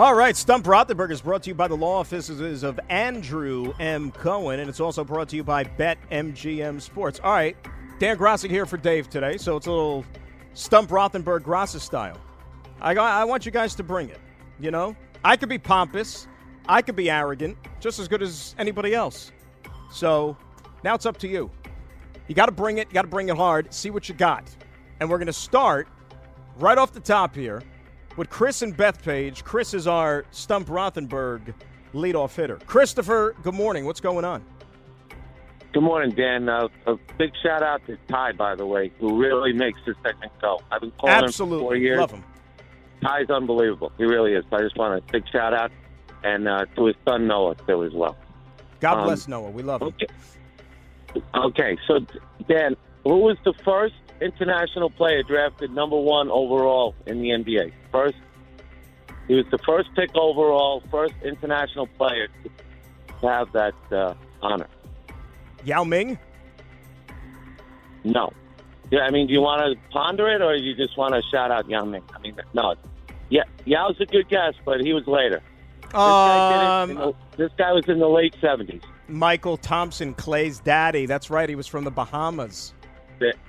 All right, Stump Rothenberg is brought to you by the law offices of Andrew M. Cohen, and it's also brought to you by BetMGM Sports. All right, Dan Graca here for Dave today, so it's a little Stump Rothenberg Graca style. I, I want you guys to bring it. You know, I could be pompous, I could be arrogant, just as good as anybody else. So now it's up to you. You got to bring it. You got to bring it hard. See what you got, and we're going to start right off the top here with Chris and Bethpage. Chris is our Stump Rothenberg leadoff hitter. Christopher, good morning. What's going on? Good morning, Dan. Uh, a big shout out to Ty, by the way, who really makes this segment go. I've been calling Absolutely. him for four years. Love him. Ty's unbelievable. He really is. I just want a big shout out and uh, to his son Noah too as well. God Um, bless Noah. We love him. Okay. Okay, so Dan, who was the first international player drafted number one overall in the NBA? First, he was the first pick overall, first international player to have that uh, honor. Yao Ming? No. Yeah, I mean, do you want to ponder it, or you just want to shout out Yao Ming? I mean, no. Yeah, Yao's a good guess, but he was later. This guy, did it in Um, the, this guy was in the late seventies. Mychal Thompson, Clay's daddy. That's right. He was from the Bahamas.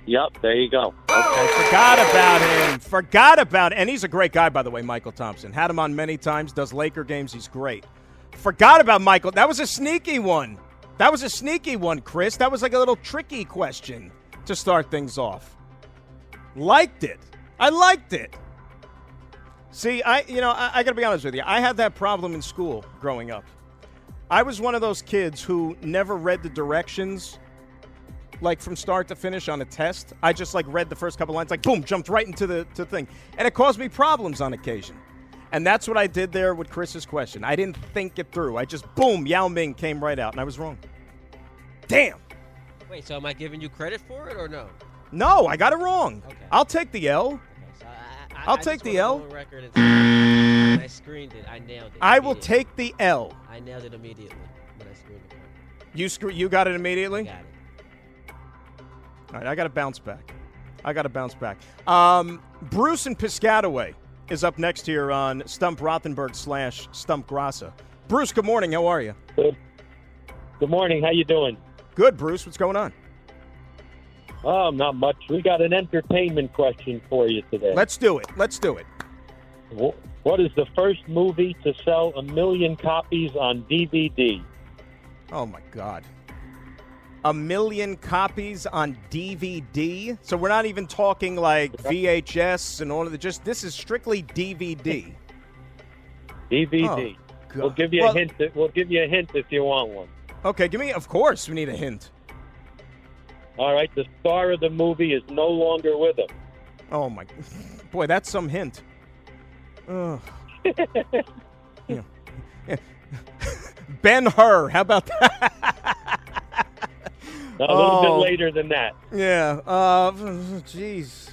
Yep, there you go. I forgot about him. Forgot about, and he's a great guy, by the way, Mychal Thompson. Had him on many times. Does Laker games. He's great. Forgot about Mychal. That was a sneaky one. That was a sneaky one, Chris. That was like a little tricky question to start things off. Liked it. I liked it. See, I you know I, I got to be honest with you. I had that problem in school growing up. I was one of those kids who never read the directions like from start to finish on a test. I just like read the first couple lines, like boom, jumped right into the to thing, and it caused me problems on occasion. And that's what I did there with Chris's question. I didn't think it through. I just boom, Yao Ming came right out, and I was wrong. Damn. Wait, so am I giving you credit for it or no? No, I got it wrong. Okay. I'll take the L. Okay, so I, I, I'll I take the L. go on record and say when I screened it. I nailed it. I will take the L. I nailed it immediately when I screened it. You screw. You got it immediately. Got it. All right, I got to bounce back. I got to bounce back. Um, Bruce and Piscataway is up next here on Stump Rothenberg slash Stump Graca. Bruce, good morning. How are you? Good Good morning. How you doing? Good, Bruce. What's going on? Oh, not much. We got an entertainment question for you today. Let's do it. Let's do it. What is the first movie to sell a million copies on DVD? Oh my God. A million copies on DVD. So we're not even talking like VHS and all of the. Just this is strictly DVD. DVD. Oh, we'll give you Well- a hint. We'll give you a hint if you want one. Okay, give me. Of course, we need a hint. All right. The star of the movie is no longer with us. Oh my, boy, that's some hint. Yeah. Yeah. Ben Hur. How about that? A little Oh. bit later than that. Yeah. Uh, jeez.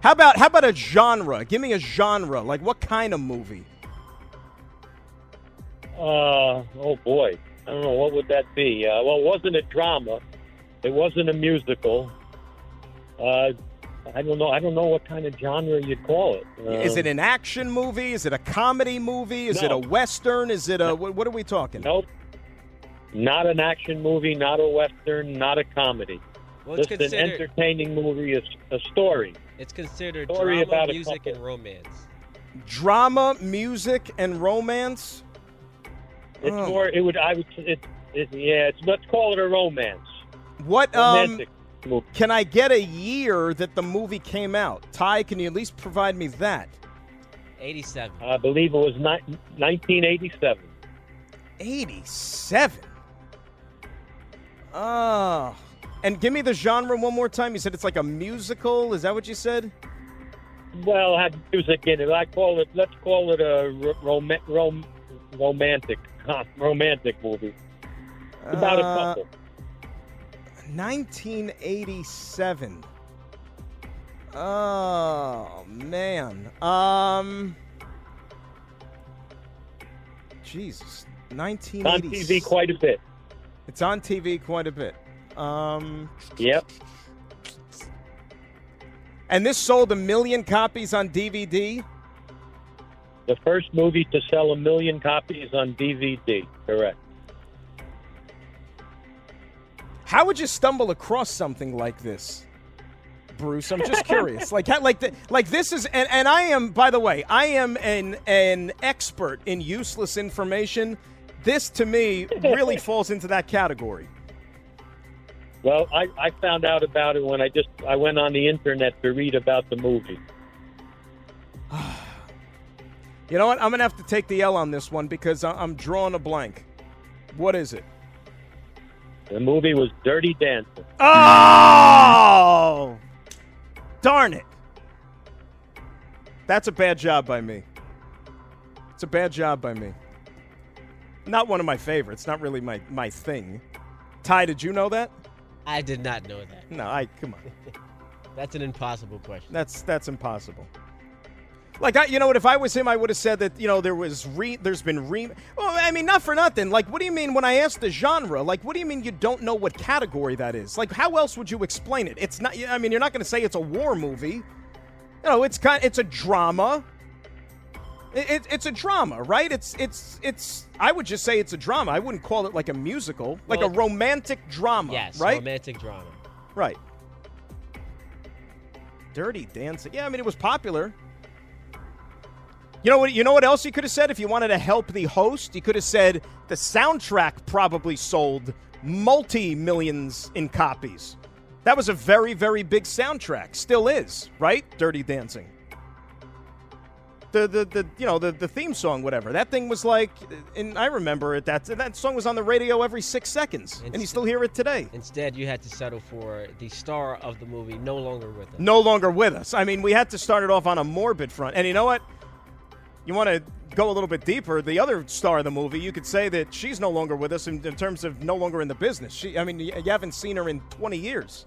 How about how about a genre? Give me a genre. Like what kind of movie? Uh, oh boy. I don't know what would that be. Uh, well, it wasn't a drama. It wasn't a musical. Uh, I don't know. I don't know what kind of genre you'd call it. Uh, Is it an action movie? Is it a comedy movie? Is it a western? Is it a what, what are we talking? Nope. Not an action movie, not a western, not a comedy. Well, it's Just an entertaining movie, a, a story. It's considered Story drama, about music, couple. and romance. Drama, music, and romance. It's Oh. more. It would. I would. It, it, yeah. It's. Let's call it a romance. What um Romantic movie. can I get a year that the movie came out? Ty, can you at least provide me that? 87. I believe it was ni- 1987. 87. Oh. And give me the genre one more time. You said it's like a musical. Is that what you said? Well, I had music in it. I call it. Let's call it a ro- rom- rom- romantic, huh, romantic movie. It's about a Uh, couple. 1987. Oh man. Um. Jesus. On TV quite a bit. It's on TV quite a bit. Um. Yep. And this sold a million copies on DVD. The first movie to sell a million copies on DVD. Correct. How would you stumble across something like this, Bruce? I'm just curious. like, how, like, the, like this is, and, and I am, by the way, I am an an expert in useless information. This to me really falls into that category. Well, I, I found out about it when I just I went on the internet to read about the movie. You know what? I'm gonna have to take the L on this one because I'm drawing a blank. What is it? The movie was Dirty Dancing. Oh, darn it! That's a bad job by me. It's a bad job by me. Not one of my favorites. Not really my my thing. Ty, did you know that? I did not know that. No, I come on. That's an impossible question. That's that's impossible. Like I, you know what? If I was him, I would have said that you know there was re, there's been re. Well, I mean, not for nothing. Like, what do you mean when I asked the genre? Like, what do you mean you don't know what category that is? Like, how else would you explain it? It's not. I mean, you're not going to say it's a war movie. You know, it's kind. It's a drama. It, it, it's a drama, right? It's it's it's. I would just say it's a drama. I wouldn't call it like a musical, like a romantic drama. Yes, right. romantic drama. Right. Dirty Dancing. Yeah, I mean it was popular. You know what? You know what else you could have said if you wanted to help the host? You could have said the soundtrack probably sold multi millions in copies. That was a very, very big soundtrack. Still is, right? Dirty Dancing. The, the, the you know the, the theme song whatever that thing was like and I remember it that that song was on the radio every six seconds and you still hear it today Instead, you had to settle for the star of the movie no longer with us. no longer with us. I mean, we had to start it off on a morbid front. And you know what? You want to go a little bit deeper. The other star of the movie, you could say that she's no longer with us in, in terms of no longer in the business. She, I mean, you, you haven't seen her in 20 years.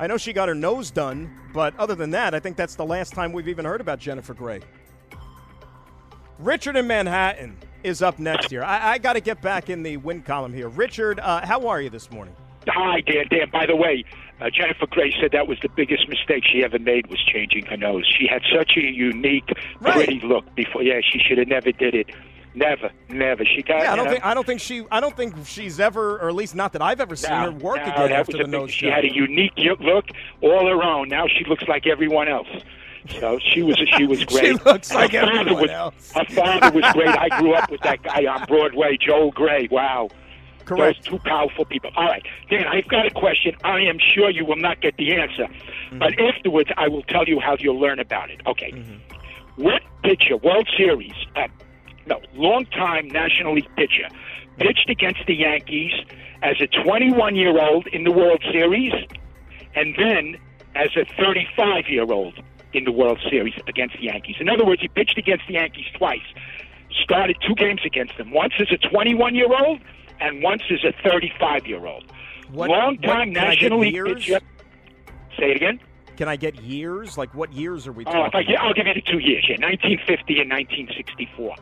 I know she got her nose done, but other than that, I think that's the last time we've even heard about Jennifer Grey. Richard in Manhattan is up next here. I, I got to get back in the win column here. Richard, uh, how are you this morning? Hi, Dan. Dan, by the way, uh, Jennifer Grey said that was the biggest mistake she ever made was changing her nose. She had such a unique, pretty look before. Yeah, she should have never did it. Never, never. She got. Yeah, I don't know, think I don't think she I don't think she's ever, or at least not that I've ever seen No, her work no, again after the big- nose She job. had a unique look, all her own. Now she looks like everyone else. So she was she was great. She looks like her everyone was, else. Her father was great. I grew up with that guy on Broadway, Joel Grey. Wow. Correct. Those two powerful people. All right, Dan, I've got a question. I am sure you will not get the answer, Mm-hmm. but afterwards I will tell you how you'll learn about it. Okay. Mm-hmm. What pitcher, World Series, uh, no, long-time National League pitcher, pitched against the Yankees as a 21-year-old in the World Series, and then as a 35-year-old in the World Series against the Yankees. In other words, he pitched against the Yankees twice. Started two games against them. Once as a 21-year-old, and once as a 35-year-old. Long-time what- can I get National League years? pitcher. Say it again. Can I get years? Like what years are we Oh, talking? if I, get- I'll give you the two years. Yeah, 1950 and 1964.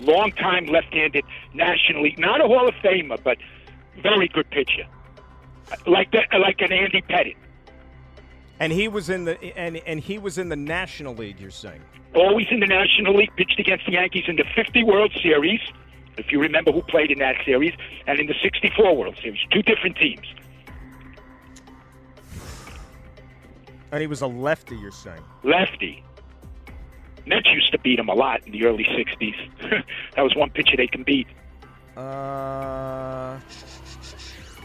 Long time left-handed National League, not a Hall of Famer, but very good pitcher, like the, like an Andy Pettitte. And he was in the and and he was in the National League. You're saying? Always in the National League, pitched against the Yankees in the 50 World Series, if you remember who played in that series, and in the 64 World Series. Two different teams. And he was a lefty. You're saying? lefty. Mets used to beat him a lot in the early '60s. that was one pitcher they can beat. Uh,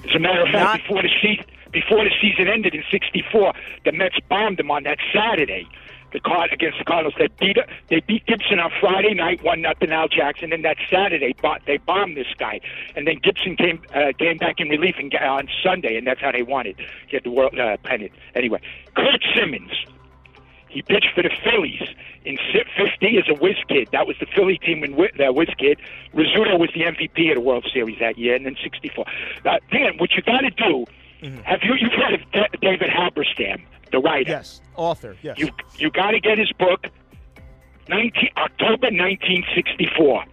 As a matter of fact, before the season before the season ended in '64, the Mets bombed them on that Saturday. The card against the Cardinals, they beat they beat Gibson on Friday night, one nothing Al Jackson. And that Saturday, they bombed this guy, and then Gibson came uh, came back in relief and, uh, on Sunday, and that's how they won it. Get the world uh, pennant. Anyway, Curt Simmons, he pitched for the Phillies in si- 50 as a whiz kid. That was the Philly team when uh, whiz kid. Rizzuto was the MVP of the World Series that year, and then 64. Uh, Dan, what you got to do, have you you've heard of Da- David Halberstam, the writer? yes, author. Yes. You you got to get his book, 19, October 1964.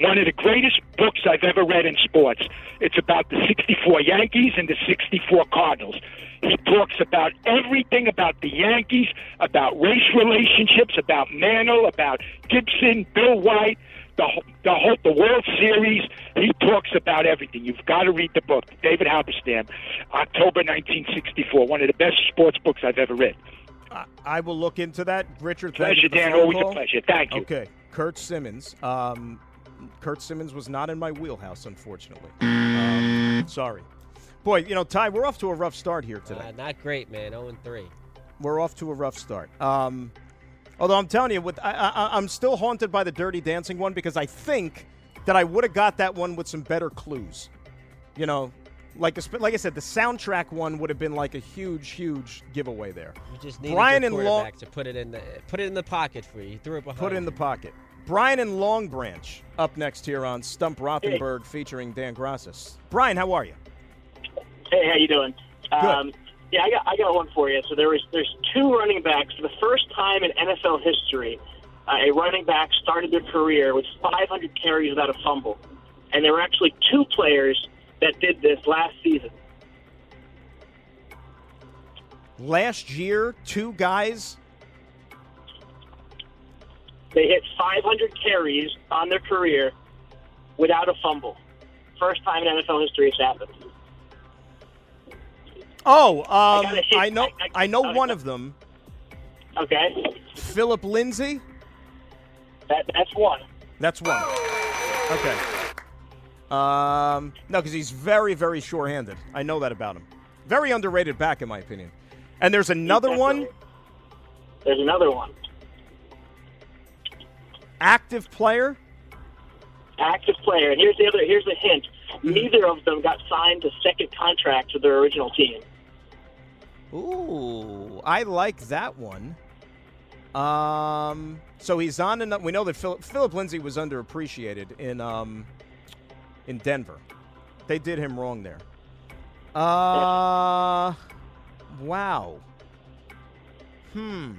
One of the greatest books I've ever read in sports. It's about the 64 Yankees and the 64 Cardinals. He talks about everything about the Yankees, about race relationships, about Mantle, about Gibson, Bill White, the whole, the whole the World Series. He talks about everything. You've got to read the book, David Halberstam, October 1964. One of the best sports books I've ever read. I, I will look into that. Richard, thank Pleasure, you for the Dan. Always a pleasure. Thank you. Okay, Curt Simmons. Um, Curt Simmons was not in my wheelhouse, unfortunately. Um, sorry. Boy, you know, Ty, we're off to a rough start here today. Uh, not great, man. 0 3. We're off to a rough start. Um, although I'm telling you, with I, I, I'm still haunted by the Dirty Dancing one because I think that I would have got that one with some better clues. You know, like a, like I said, the soundtrack one would have been like a huge, huge giveaway there. You just need Brian a and good Long to put it in the put it in the pocket for you. He threw it behind. put it in the pocket. Brian and Long Branch up next here on Stump Rothenberg featuring Dan Graca's. Brian, how are you? Hey, how you doing? Um, yeah, I got I got one for you. So there was there's two running backs for the first time in NFL history. Uh, a running back started their career with 500 carries without a fumble, and there were actually two players that did this last season. Last year, two guys. They hit 500 carries on their career without a fumble. First time in NFL history it's happened. Oh, I um, hit. I know, I- I- I know I- one of them. Okay, Phillip Lindsay. that that's one. That's one. Okay. Um, no, because he's very, very sure-handed. I know that about him. Very underrated back, in my opinion. And there's another one, There's another one. Active player. active player. And here's the other. Here's the hint. Neither of them got signed to second contracts with their original team. Ooh, I like that one. Um, so he's on. Enough, we know that Phillip, Phillip Lindsay was underappreciated in um, in Denver. They did him wrong there. Uh, wow. Hmm.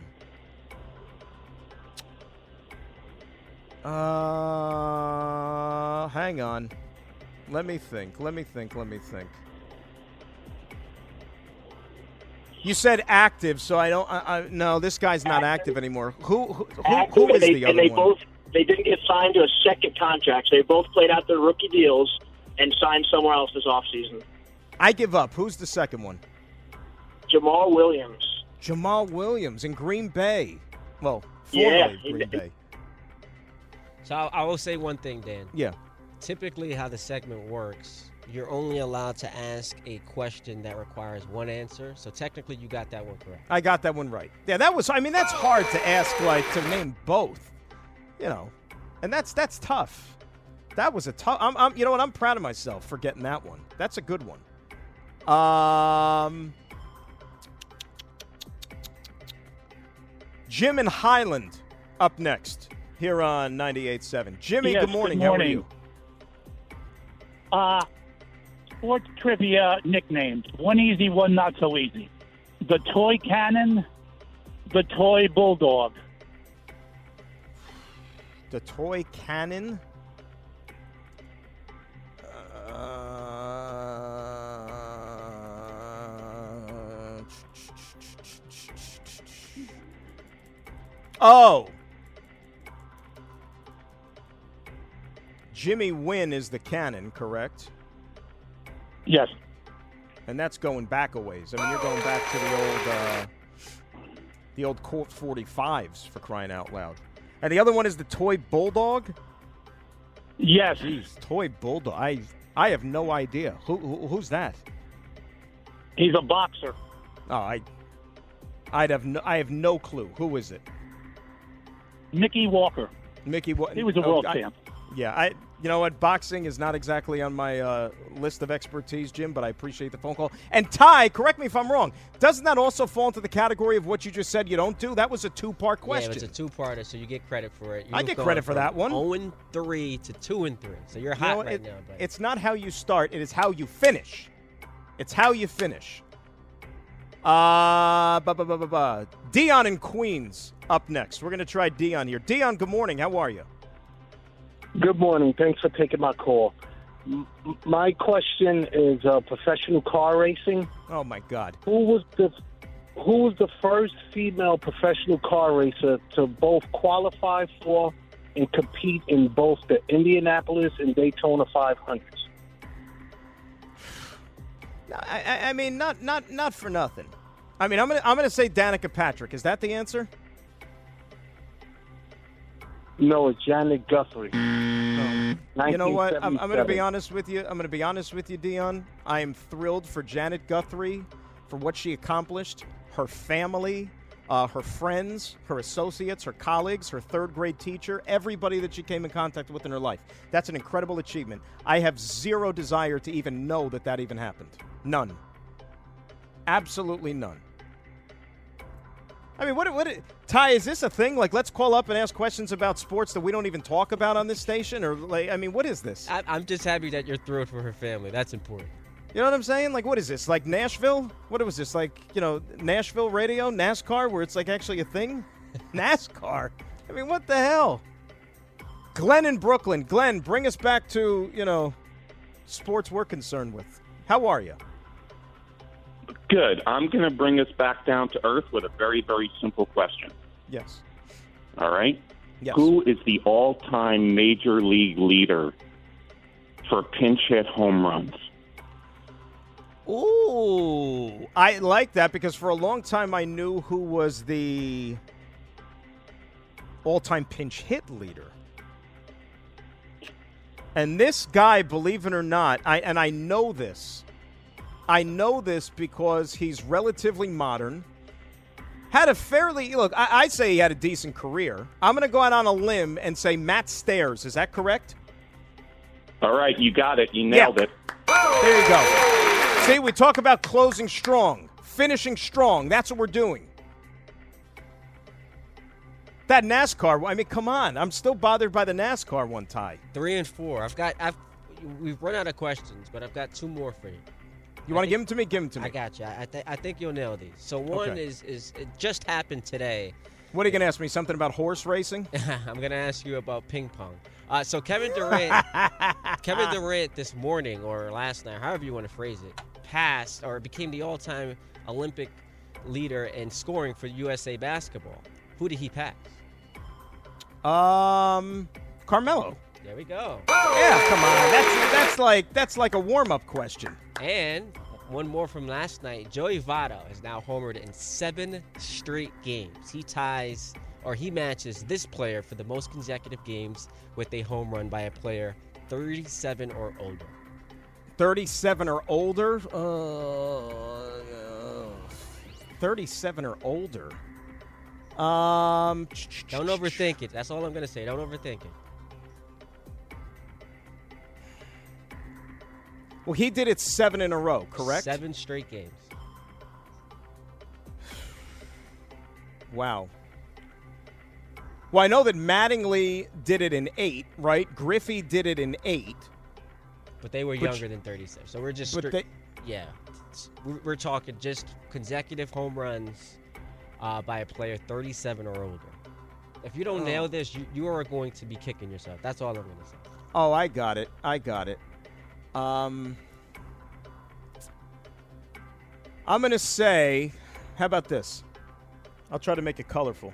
Uh, hang on. Let me think. Let me think. Let me think. You said active, so I don't. I, I, no, this guy's not active anymore. Who who, who, who is and they, the and other they one? both they didn't get signed to a second contract. So they both played out their rookie deals and signed somewhere else this offseason. I give up. Who's the second one? Jamaal Williams. Jamaal Williams in Green Bay. Well, Yeah, formerly Green Bay. So I, I will say one thing, Dan. Yeah. Typically, how the segment works, you're only allowed to ask a question that requires one answer. So technically, you got that one correct. I got that one right. Yeah, that was. I mean, that's hard to ask. Like to name both. You know, and that's that's tough. That was a tough. I'm, I'm. You know what? I'm proud of myself for getting that one. That's a good one. Um. Jim and Highland up next here on 98.7. Jimmy, Yes, good morning. good How are you? Uh, sports trivia nicknames. One easy, one not so easy. The toy cannon, the toy bulldog. The toy cannon. Uh, oh. Jimmy Wynn is the cannon, correct? Yes. And that's going back a ways. I mean, you're going back to the old, uh, the old Colt 45s for crying out loud. And the other one is the toy bulldog. Yes. Jeez, toy bulldog. I I have no idea. Who, who who's that? He's a boxer. Oh, I I'd have no, I have no clue. Who is it? Mickey Walker. Mickey. Wa- He was a oh, world I- champ. Yeah, I. You know what? Boxing is not exactly on my uh, list of expertise, Jim. But I appreciate the phone call. And Ty, correct me if I'm wrong. Doesn't that also fall into the category of what you just said you don't do? That was a two-part question. Yeah, it's a two-parter, so you get credit for it. I You've get credit for that one. 0 and 3 to 2 and 3. So you're You hot know, right it- now, but It's not how you start; it is how you finish. It's how you finish. Uh, ba ba ba ba ba. Dion in Queens up next. We're gonna try Dion here. Dion, good morning. How are you? Good morning. Thanks for taking my call. M- my question is uh, professional car racing. Oh my God! Who was the who was the first female professional car racer to both qualify for and compete in both the Indianapolis and Daytona 500s? I, I, I mean, not not not for nothing. I mean, I'm gonna I'm gonna say Danica Patrick. Is that the answer? No, it's Janet Guthrie. You know what? I'm, I'm going to be honest with you. I'm going to be honest with you, Dion. I am thrilled for Janet Guthrie for what she accomplished, her family, uh, her friends, her associates, her colleagues, her third grade teacher, everybody that she came in contact with in her life. That's an incredible achievement. I have zero desire to even know that that even happened. None. Absolutely none. I mean, what, what, Ty, is this a thing? Like, let's call up and ask questions about sports that we don't even talk about on this station? Or, like, I mean, what is this? I, I'm just happy that you're thrilled for her family. That's important. You know what I'm saying? Like, what is this? Like Nashville? What was this? Like, you know, Nashville radio, NASCAR, where it's like actually a thing? NASCAR? I mean, what the hell? Glenn in Brooklyn. Glenn, bring us back to, you know, sports we're concerned with. How are you? Good. I'm going to bring us back down to earth with a very, very simple question. Yes. All right? Yes. Who is the all time major league leader for pinch hit home runs? Ooh, I like that because for a long time I knew who was the all-time pinch hit leader. And this guy, believe it or not, I and I know this. I know this because he's relatively modern. Had a fairly look. I, I'd say he had a decent career. I'm going to go out on a limb and say Matt Stairs. Is that correct? All right, you got it. You nailed it. There you go. See, we talk about closing strong, finishing strong. That's what we're doing. That NASCAR, I mean, come on. I'm still bothered by the NASCAR one Ty. Three and four. I've got. I've. We've run out of questions, but I've got two more for you. You want to give them to me? Give them to me. I got you. I, th- I think you'll nail these. So one Okay. is is it just happened today. What are you going to ask me? Something about horse racing? I'm going to ask you about ping pong. Uh, so Kevin Durant, Kevin Durant this morning or last night, however you want to phrase it, passed or became the all-time Olympic leader in scoring for USA basketball. Who did he pass? Um, Carmelo. There we go. Yeah, come on. That's that's like that's like a warm-up question. And one more from last night. Joey Votto has now homered in seven straight games. He ties or he matches this player for the most consecutive games with a home run by a player 37 or older. 37 or older? Uh, 37 or older. Um, Don't overthink it. That's all I'm gonna say. Don't overthink it. Well, he did it seven in a row, correct? Seven straight games. Wow. Well, I know that Mattingly did it in eight, right? Griffey did it in eight. But they were But younger than 36. So we're just but stri- they- yeah. We're, we're talking just consecutive home runs uh, by a player 37 or older. If you don't Oh. nail this, you, you are going to be kicking yourself. That's all I'm going to say. Oh, I got it. I got it. Um, I'm going to say, how about this? I'll try to make it colorful.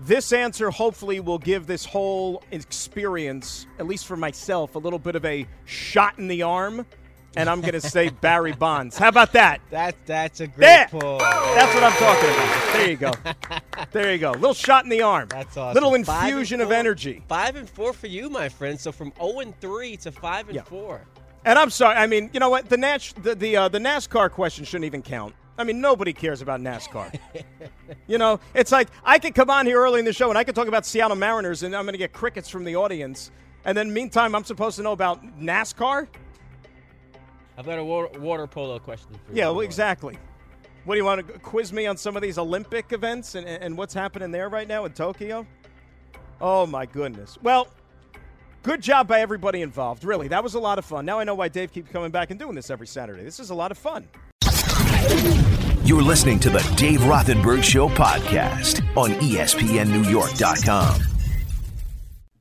This answer hopefully will give this whole experience, at least for myself, a little bit of a shot in the arm. And I'm going to say Barry Bonds. How about that? That that's a great There! pull. That's what I'm talking about. There you go. There you go. Little shot in the arm. That's awesome. Little infusion of energy. Five and four for you, my friend. So from 0 and three to five and Yeah. four. And I'm sorry. I mean, you know what? The Nash, the the, uh, the NASCAR question shouldn't even count. I mean, nobody cares about NASCAR. you know, it's like I could come on here early in the show and I could talk about Seattle Mariners, and I'm going to get crickets from the audience. And then, meantime, I'm supposed to know about NASCAR. I've got a water, water polo question for you. Yeah, well, exactly. What do you want to quiz me on some of these Olympic events and, and what's happening there right now in Tokyo? Oh my goodness. Well, good job by everybody involved. Really, that was a lot of fun. Now I know why Dave keeps coming back and doing this every Saturday. This is a lot of fun. You're listening to the Dave Rothenberg Show podcast on ESPNNewYork.com.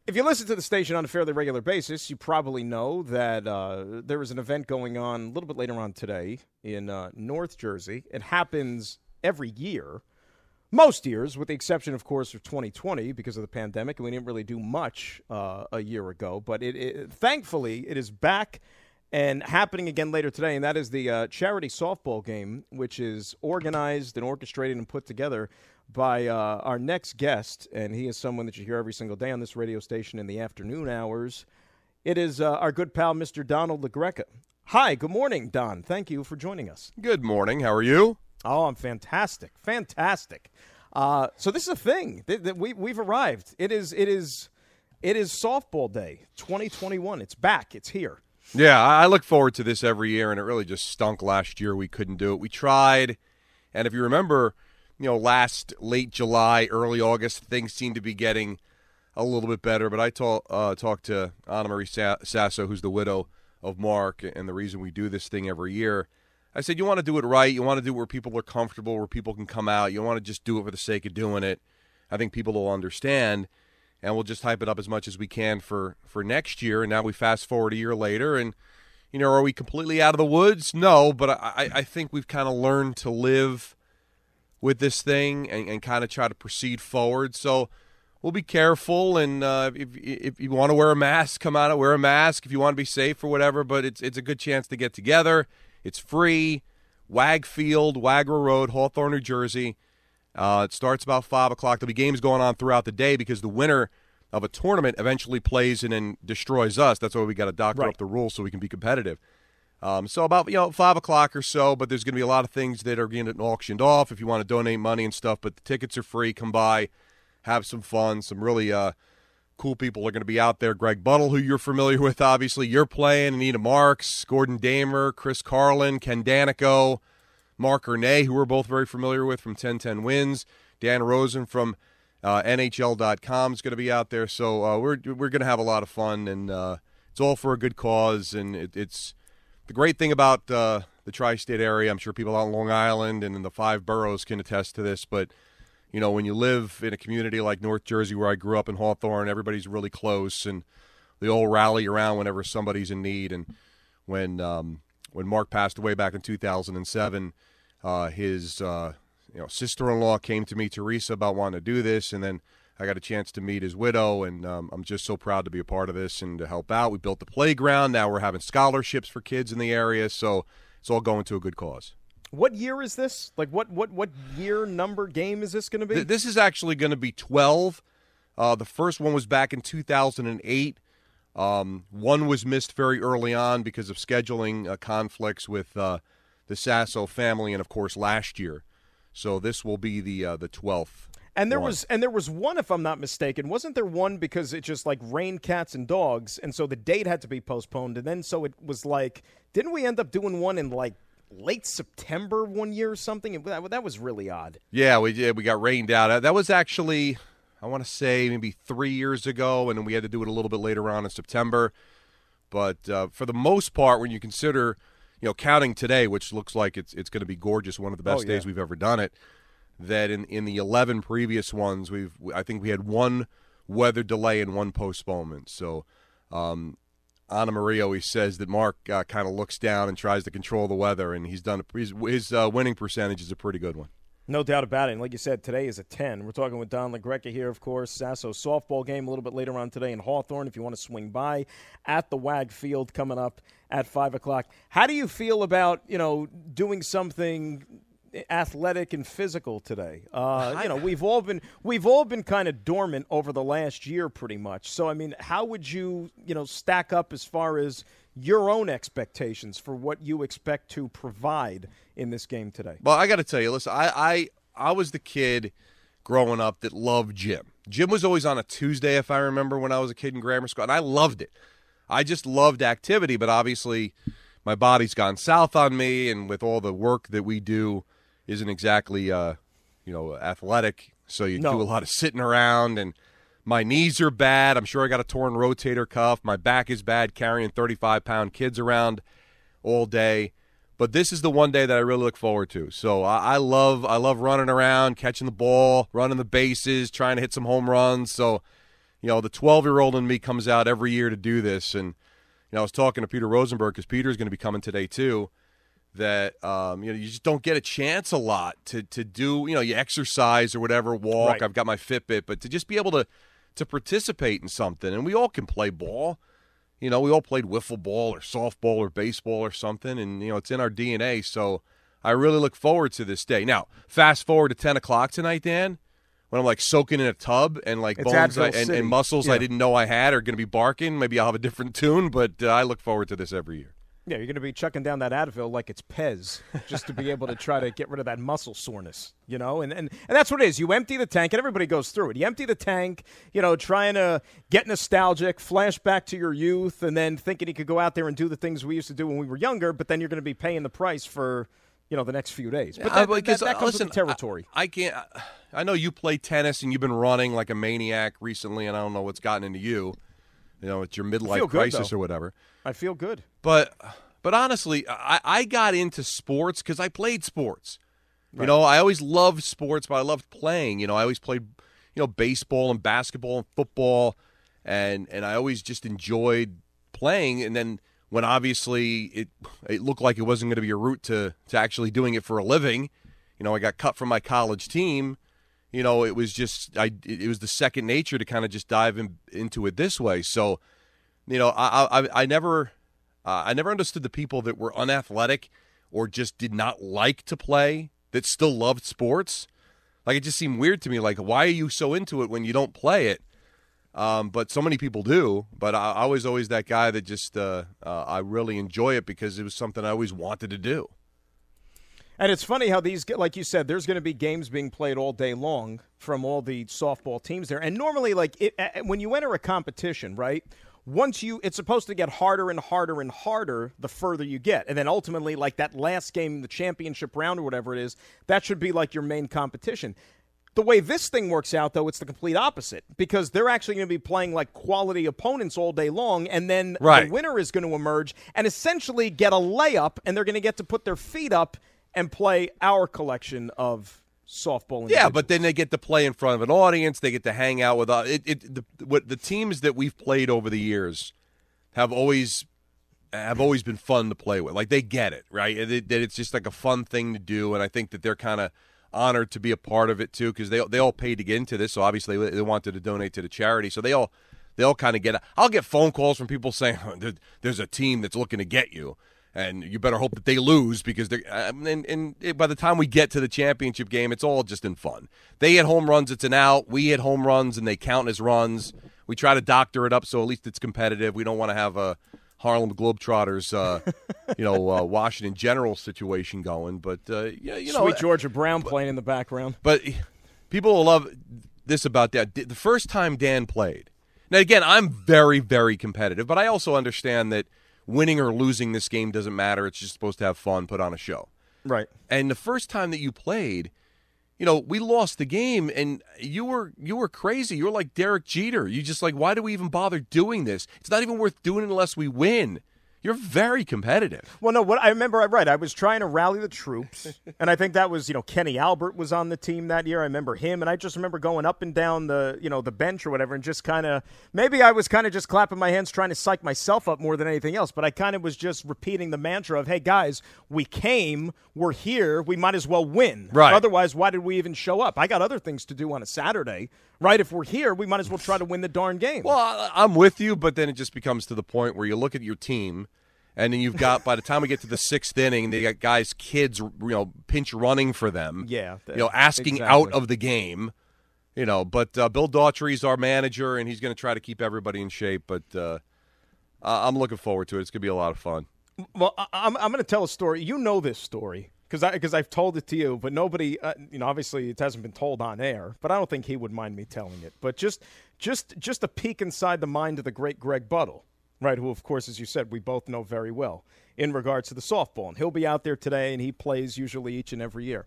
If you listen to the station on a fairly regular basis, you probably know that uh, an event going on a little bit later on today in uh, North Jersey. It happens every year, most years, with the exception, of course, of 2020 because of the pandemic, and we didn't really do much uh, a year ago. But it, it, thankfully, it is back and happening again later today, and that is the uh, charity softball game, which is organized and orchestrated and put together by uh, our next guest, and he is someone that you hear every single day on this radio station in the afternoon hours. It is uh, our good pal, Mr. Donald La Greca. Hi, good morning, Don. Thank you for joining us. Good morning. How are you? Oh, I'm fantastic, fantastic. Uh, so this is a thing that, that we we've arrived. It is it is it is softball day 2021. It's back. It's here. Yeah, I look forward to this every year, and it really just stunk last year. We couldn't do it. We tried, and if you remember, you know, last late July, early August, things seemed to be getting a little bit better. But I uh, talked to Anna Marie Sasso, who's the widow of Mark, and the reason we do this thing every year. I said, you want to do it right. You want to do it where people are comfortable, where people can come out. You want to just do it for the sake of doing it. I think people will understand, and we'll just hype it up as much as we can for for next year. And now we fast forward a year later, and you know, are we completely out of the woods? No, but I, I think we've kind of learned to live with this thing and, and kind of try to proceed forward. So we'll be careful, and uh, if, if you want to wear a mask, come out and wear a mask. If you want to be safe or whatever, but it's it's a good chance to get together. It's free. Wag Field, Wagaraw Road, Hawthorne, New Jersey. Uh, it starts about five o'clock. There'll be games going on throughout the day because the winner of a tournament eventually plays and then destroys us. That's why we got to doctor right. up the rules so we can be competitive. Um, so about you know five o'clock or so, but there's going to be a lot of things that are getting auctioned off if you want to donate money and stuff. But the tickets are free. Come by, have some fun. Some really uh, cool people are going to be out there. Greg Buttle, who you're familiar with, obviously you're playing. Anita Marks, Gordon Damer, Chris Carlin, Ken Daneyko, Mark Ernay, who we're both very familiar with from 1010 Wins. Dan Rosen from uh, NHL.com is going to be out there. So uh, we're we're going to have a lot of fun, and uh, it's all for a good cause, and it, it's the great thing about uh, the tri-state area, I'm sure people out on Long Island and in the five boroughs can attest to this, but you know, when you live in a community like North Jersey, where I grew up in Hawthorne, everybody's really close, and they all rally around whenever somebody's in need. And when um, when Mark passed away back in 2007, uh, his uh, you know sister-in-law came to me, Teresa, about wanting to do this, and then I got a chance to meet his widow, and um, I'm just so proud to be a part of this and to help out. We built the playground. Now we're having scholarships for kids in the area, so it's all going to a good cause. What year is this? Like what what what year number game is this going to be? Th- this is actually going to be 12. Uh, the first one was back in 2008. Um, one was missed very early on because of scheduling uh, conflicts with uh, the Sasso family, and of course last year. So this will be the uh, the 12th and there one. was and there was one, if I'm not mistaken, wasn't there one because it just like rained cats and dogs, and so the date had to be postponed, and then so it was like, didn't we end up doing one in like late September one year or something? That, that was really odd. Yeah, we did. We got rained out. That was actually, I want to say, maybe three years ago, and then we had to do it a little bit later on in September. But uh, for the most part, when you consider, you know, counting today, which looks like it's it's going to be gorgeous, one of the best oh, yeah. days we've ever done it that in in the 11 previous ones we've I think we had one weather delay and one postponement. So um, Anna Maria always says that Mark uh, kind of looks down and tries to control the weather, and he's done a, his, his uh, winning percentage is a pretty good one. No doubt about it. And like you said, today is a 10. We're talking with Don La Greca here, of course. Sasso softball game a little bit later on today in Hawthorne if you want to swing by at the WAG Field coming up at 5 o'clock. How do you feel about, you know, doing something athletic and physical today. Uh, you know, we've all been we've all been kind of dormant over the last year, pretty much. So, I mean, how would you you know stack up as far as your own expectations for what you expect to provide in this game today? Well, I got to tell you, listen, I, I I was the kid growing up that loved gym. Gym was always on a Tuesday, if I remember, when I was a kid in grammar school, and I loved it. I just loved activity, but obviously my body's gone south on me, and with all the work that we do isn't exactly uh, you know athletic, so you No. do a lot of sitting around and my knees are bad. I'm sure I got a torn rotator cuff. My back is bad carrying 35 pound kids around all day. But this is the one day that I really look forward to. So I, I love I love running around, catching the ball, running the bases, trying to hit some home runs. So you know, the 12 year old in me comes out every year to do this. And, you know, I was talking to Peter Rosenberg because Peter's going to be coming today too. That um, you know, you just don't get a chance a lot to to do. You know, you exercise or whatever, walk. Right. I've got my Fitbit, but to just be able to to participate in something, and we all can play ball. You know, we all played wiffle ball or softball or baseball or something, and you know, it's in our DNA. So I really look forward to this day. Now, fast forward to ten o'clock tonight, Dan when I'm like soaking in a tub and like It's bones I, and, and muscles Yeah. I didn't know I had are going to be barking. Maybe I'll have a different tune, but uh, I look forward to this every year. Yeah, you're going to be chucking down that Advil like it's Pez, just to be able to try to get rid of that muscle soreness, you know. And, and and that's what it is. You empty the tank, and everybody goes through it. You empty the tank, you know, trying to get nostalgic, flash back to your youth, and then thinking you could go out there and do the things we used to do when we were younger. But then you're going to be paying the price for, you know, the next few days. But Uh, that, because, that, that uh, comes listen, with the territory. I, I can't. I know you play tennis and you've been running like a maniac recently, and I don't know what's gotten into you. You know, it's your midlife good, crisis or whatever. I feel good. But but honestly, I, I got into sports because I played sports. You know, I always loved sports, but I loved playing. You know, I always played, you know, baseball and basketball and football, and and I always just enjoyed playing. And then when obviously it it looked like it wasn't going to be a route to to actually doing it for a living, you know, I got cut from my college team. You know, it was just I it was the second nature to kind of just dive in, into it this way. So, you know, I I, I never uh, I never understood the people that were unathletic or just did not like to play that still loved sports. Like it just seemed weird to me. Like, why are you so into it when you don't play it? Um, but so many people do. But I, I was always that guy that just uh, uh, I really enjoy it because it was something I always wanted to do. And it's funny how these, like you said, there's going to be games being played all day long from all the softball teams there. And normally, like it, when you enter a competition, right? Once you, it's supposed to get harder and harder and harder the further you get, and then ultimately, like that last game, the championship round or whatever it is, that should be like your main competition. The way this thing works out, though, it's the complete opposite because they're actually going to be playing like quality opponents all day long, and then Right. the winner is going to emerge and essentially get a layup, and they're going to get to put their feet up and play our collection of softball. Yeah, but then they get to play in front of an audience. They get to hang out with uh, it. it the, what the teams that we've played over the years have always have always been fun to play with. Like they get it, right? That that it's just like a fun thing to do, and I think that they're kind of honored to be a part of it too because they they all paid to get into this. So obviously they wanted to donate to the charity. So they all they all kind of get. I'll get phone calls from people saying there's a team that's looking to get you. And you better hope that they lose because they're. um, And, and by the time we get to the championship game, it's all just in fun. They hit home runs, it's an out. We hit home runs, and they count as runs. We try to doctor it up so at least it's competitive. We don't want to have a Harlem Globetrotters, uh, you know, uh, Washington General situation going. But uh, yeah, you know, Sweet Georgia Brown playing in the background. but people will love this about that. The first time Dan played. Now, again, I'm very, very competitive, but I also understand that winning or losing this game doesn't matter. It's just supposed to have fun, put on a show. Right. And the first time that you played, you know, we lost the game, and you were you were crazy. You were like Derek Jeter. You just like, why do we even bother doing this? It's not even worth doing it unless we win. You're very competitive. Well, no, what I remember, I right. I was trying to rally the troops, and I think that was, you know, Kenny Albert was on the team that year. I remember him, and I just remember going up and down the, you know, the bench or whatever, and just kind of maybe I was kind of just clapping my hands, trying to psych myself up more than anything else. But I kind of was just repeating the mantra of, "Hey guys, we came, we're here, we might as well win. Right. Otherwise, why did we even show up? I got other things to do on a Saturday, right? If we're here, we might as well try to win the darn game. Well, I'm with you, but then it just becomes to the point where you look at your team, and then you've got by the time we get to the sixth inning, they got guys, kids, you know, pinch running for them. Yeah, you know, asking exactly. out of the game. You know, but uh, Bill Daughtry's our manager, and he's going to try to keep everybody in shape. But uh, I'm looking forward to it. It's going to be a lot of fun. Well, I'm, I'm going to tell a story. You know this story because I because I've told it to you, but nobody, uh, you know, obviously it hasn't been told on air. But I don't think he would mind me telling it. But just just just a peek inside the mind of the great Greg Buttle, right? Who, of course, as you said, we both know very well in regards to the softball, and he'll be out there today, and he plays usually each and every year.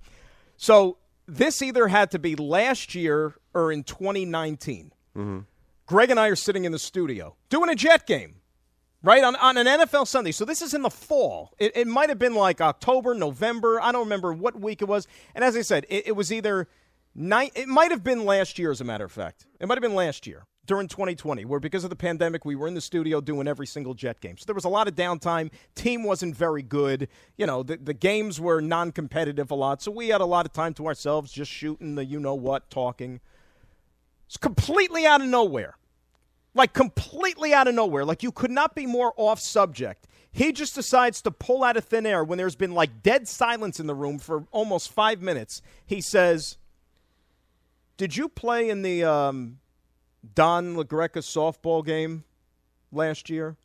So this either had to be last year or in 2019. Mm-hmm. Greg and I are sitting in the studio doing a Jet game, right? On, on an NFL Sunday. So this is in the fall. It, it might have been like October, November. I don't remember what week it was. And as I said, it, it was either night, it might have been last year, as a matter of fact. It might have been last year. During 2020, where because of the pandemic, we were in the studio doing every single Jet game. So there was a lot of downtime. Team wasn't very good. You know, the, the games were non competitive a lot. So we had a lot of time to ourselves, just shooting the you know what, talking. It's completely out of nowhere. Like, completely out of nowhere. Like, you could not be more off subject. He just decides to pull out of thin air when there's been like dead silence in the room for almost five minutes. He says, Did you play in the um, Don La Greca softball game last year?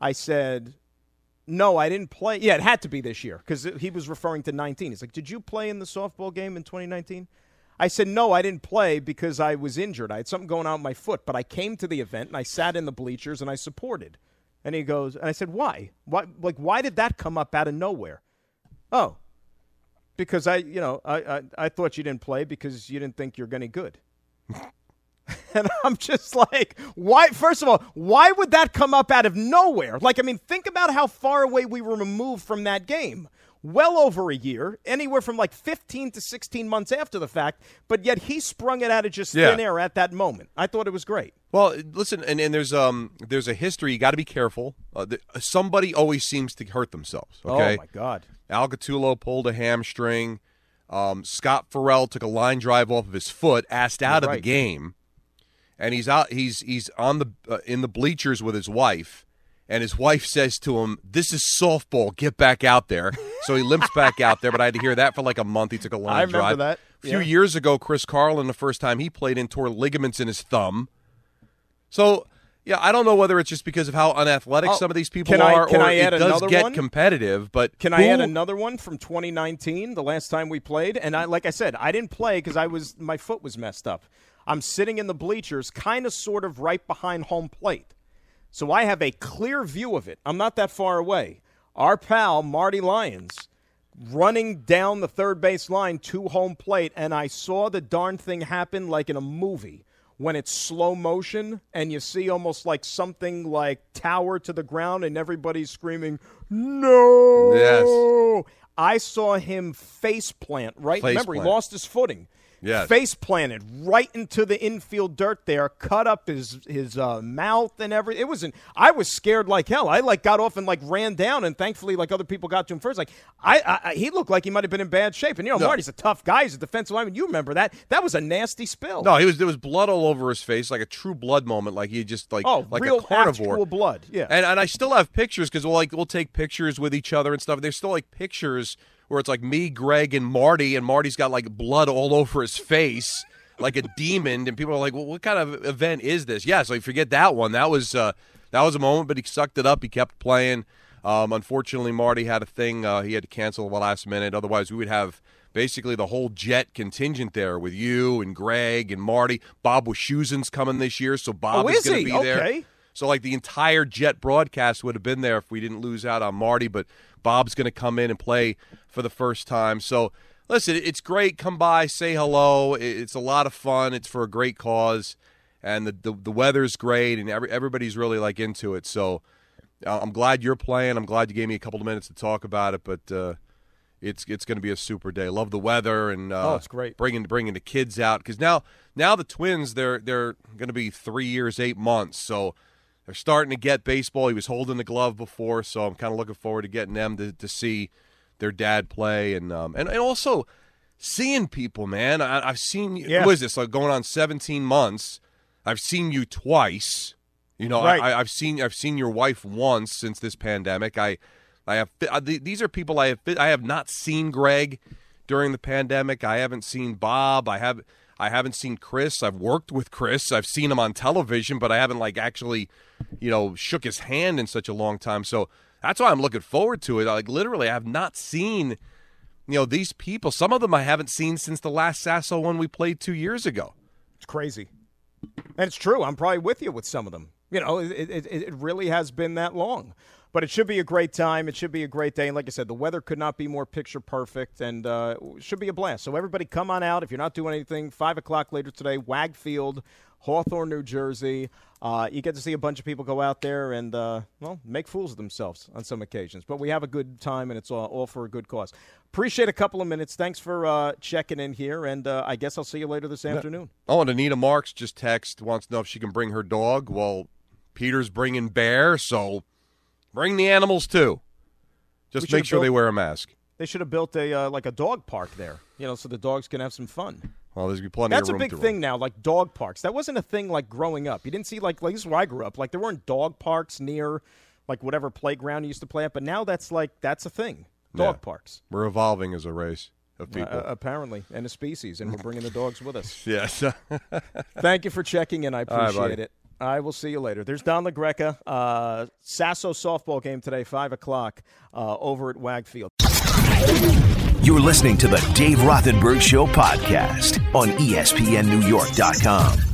I said, no, I didn't play. Yeah, it had to be this year because he was referring to 19. He's like, did you play in the softball game in 2019? I said, no, I didn't play because I was injured. I had something going on with my foot, but I came to the event and I sat in the bleachers and I supported. And he goes, and I said, why? Why? Like, why did that come up out of nowhere? Oh, because I, you know, I, I, I thought you didn't play because you didn't think you're any good. And I'm just like, why? First of all, why would that come up out of nowhere? Like, I mean, think about how far away we were removed from that game. Well over a year, anywhere from like 15 to 16 months after the fact, but yet he sprung it out of just Yeah. thin air at that moment. I thought it was great. Well, listen, and, and there's um there's a history. You got to be careful. Uh, th- somebody always seems to hurt themselves. Okay. Oh, my God. Al Gattulo pulled a hamstring. Um, Scott Farrell took a line drive off of his foot, asked out of the right. game, and he's out. He's he's on the uh, in the bleachers with his wife, and his wife says to him, "This is softball. Get back out there." So he limps back out there. But I had to hear that for like a month. He took a line I remember drive. that. A few Yeah. years ago, Chris Carlin, the first time he played in, tore ligaments in his thumb. So. Yeah, I don't know whether it's just because of how unathletic Oh, some of these people can I- are, can or I add it does get one? competitive. But Can I add another one from 2019, the last time we played? And I, like I said, I didn't play because I was my foot was messed up. I'm sitting in the bleachers, kind of, sort of, right behind home plate, so I have a clear view of it. I'm not that far away. Our pal Marty Lyons running down the third base line to home plate, and I saw the darn thing happen like in a movie when it's slow motion and you see almost like something like tower to the ground and everybody's screaming, No! Yes. I saw him face plant, right? Face Remember, he lost his footing. Yes. Face planted right into the infield dirt there, cut up his his uh, mouth and everything. It wasn't. I was scared like hell. I like got off and like ran down, and thankfully, like other people got to him first. Like I, I he looked like he might have been in bad shape. And you know, No. Marty's a tough guy. He's a defensive lineman. You remember that? That was a nasty spill. No, he was there was blood all over his face, like a true blood moment, like he just like Oh, like real a carnivore. actual blood. Yeah. And and I still have pictures because we'll like we'll take pictures with each other and stuff. There's still like pictures where it's like me, Greg, and Marty, and Marty's got like blood all over his face, like a demon, and people are like, "Well, what kind of event is this?" Yeah, so you forget that one. That was uh, that was a moment, but he sucked it up. He kept playing. Um, unfortunately, Marty had a thing. Uh, he had to cancel at the last minute. Otherwise, we would have basically the whole Jet contingent there with you and Greg and Marty. Bob Wischusen's coming this year, so Bob Oh, is is going to be there. So like the entire Jet broadcast would have been there if we didn't lose out on Marty, but Bob's going to come in and play for the first time. So listen, it's great. Come by, say hello. It's a lot of fun. It's for a great cause, and the the, the weather's great, and every, everybody's really like into it. So uh, I'm glad you're playing. I'm glad you gave me a couple of minutes to talk about it, but. Uh, it's it's going to be a super day. Love the weather and uh, Oh, it's great. Bringing bringing the kids out because now now the twins they're they're going to be three years eight months, so they're starting to get baseball. He was holding the glove before, so I'm kind of looking forward to getting them to, to see their dad play and um and, and also seeing people. Man, I, I've seen you. Yeah. Who is this? Like going on 17 months. I've seen you twice. You know, Right. I, I've seen I've seen your wife once since this pandemic. I I have th- these are people I have I have not seen Greg during the pandemic. I haven't seen Bob. I have I haven't seen Chris. I've worked with Chris. I've seen him on television, but I haven't like actually, you know, shook his hand in such a long time. So that's why I'm looking forward to it. Like literally, I have not seen, you know, these people. Some of them I haven't seen since the last Sasso one we played two years ago. It's crazy. And it's true. I'm probably with you with some of them. You know, it, it, it really has been that long. But it should be a great time. It should be a great day. And like I said, the weather could not be more picture perfect and uh, should be a blast. So everybody come on out. If you're not doing anything, 5 o'clock later today, Wagfield, Hawthorne, New Jersey. Uh, you get to see a bunch of people go out there and, uh, well, make fools of themselves on some occasions. But we have a good time, and it's all, all for a good cause. Appreciate a couple of minutes. Thanks for uh, checking in here, and uh, I guess I'll see you later this afternoon. Oh, and Anita Marks just text wants to know if she can bring her dog. Well, Peter's bringing Bear, so bring the animals too. Just make sure they wear a mask. They should have built a uh, like a dog park there, you know, so the dogs can have some fun. Well, there's be plenty That's a big to run. thing now, like dog parks. That wasn't a thing like growing up. You didn't see like like this is where I grew up. Like there weren't dog parks near like whatever playground you used to play at, but now that's like that's a thing. Dog Yeah. parks. We're evolving as a race of people. Uh, apparently, and a species, and we're bringing the dogs with us. yes. Thank you for checking in. I appreciate buddy. it. I will see you later. There's Don La Greca. Uh, Sasso softball game today, 5 o'clock, uh, over at Wagfield. You're listening to the Dave Rothenberg Show podcast on ESPNNewYork.com.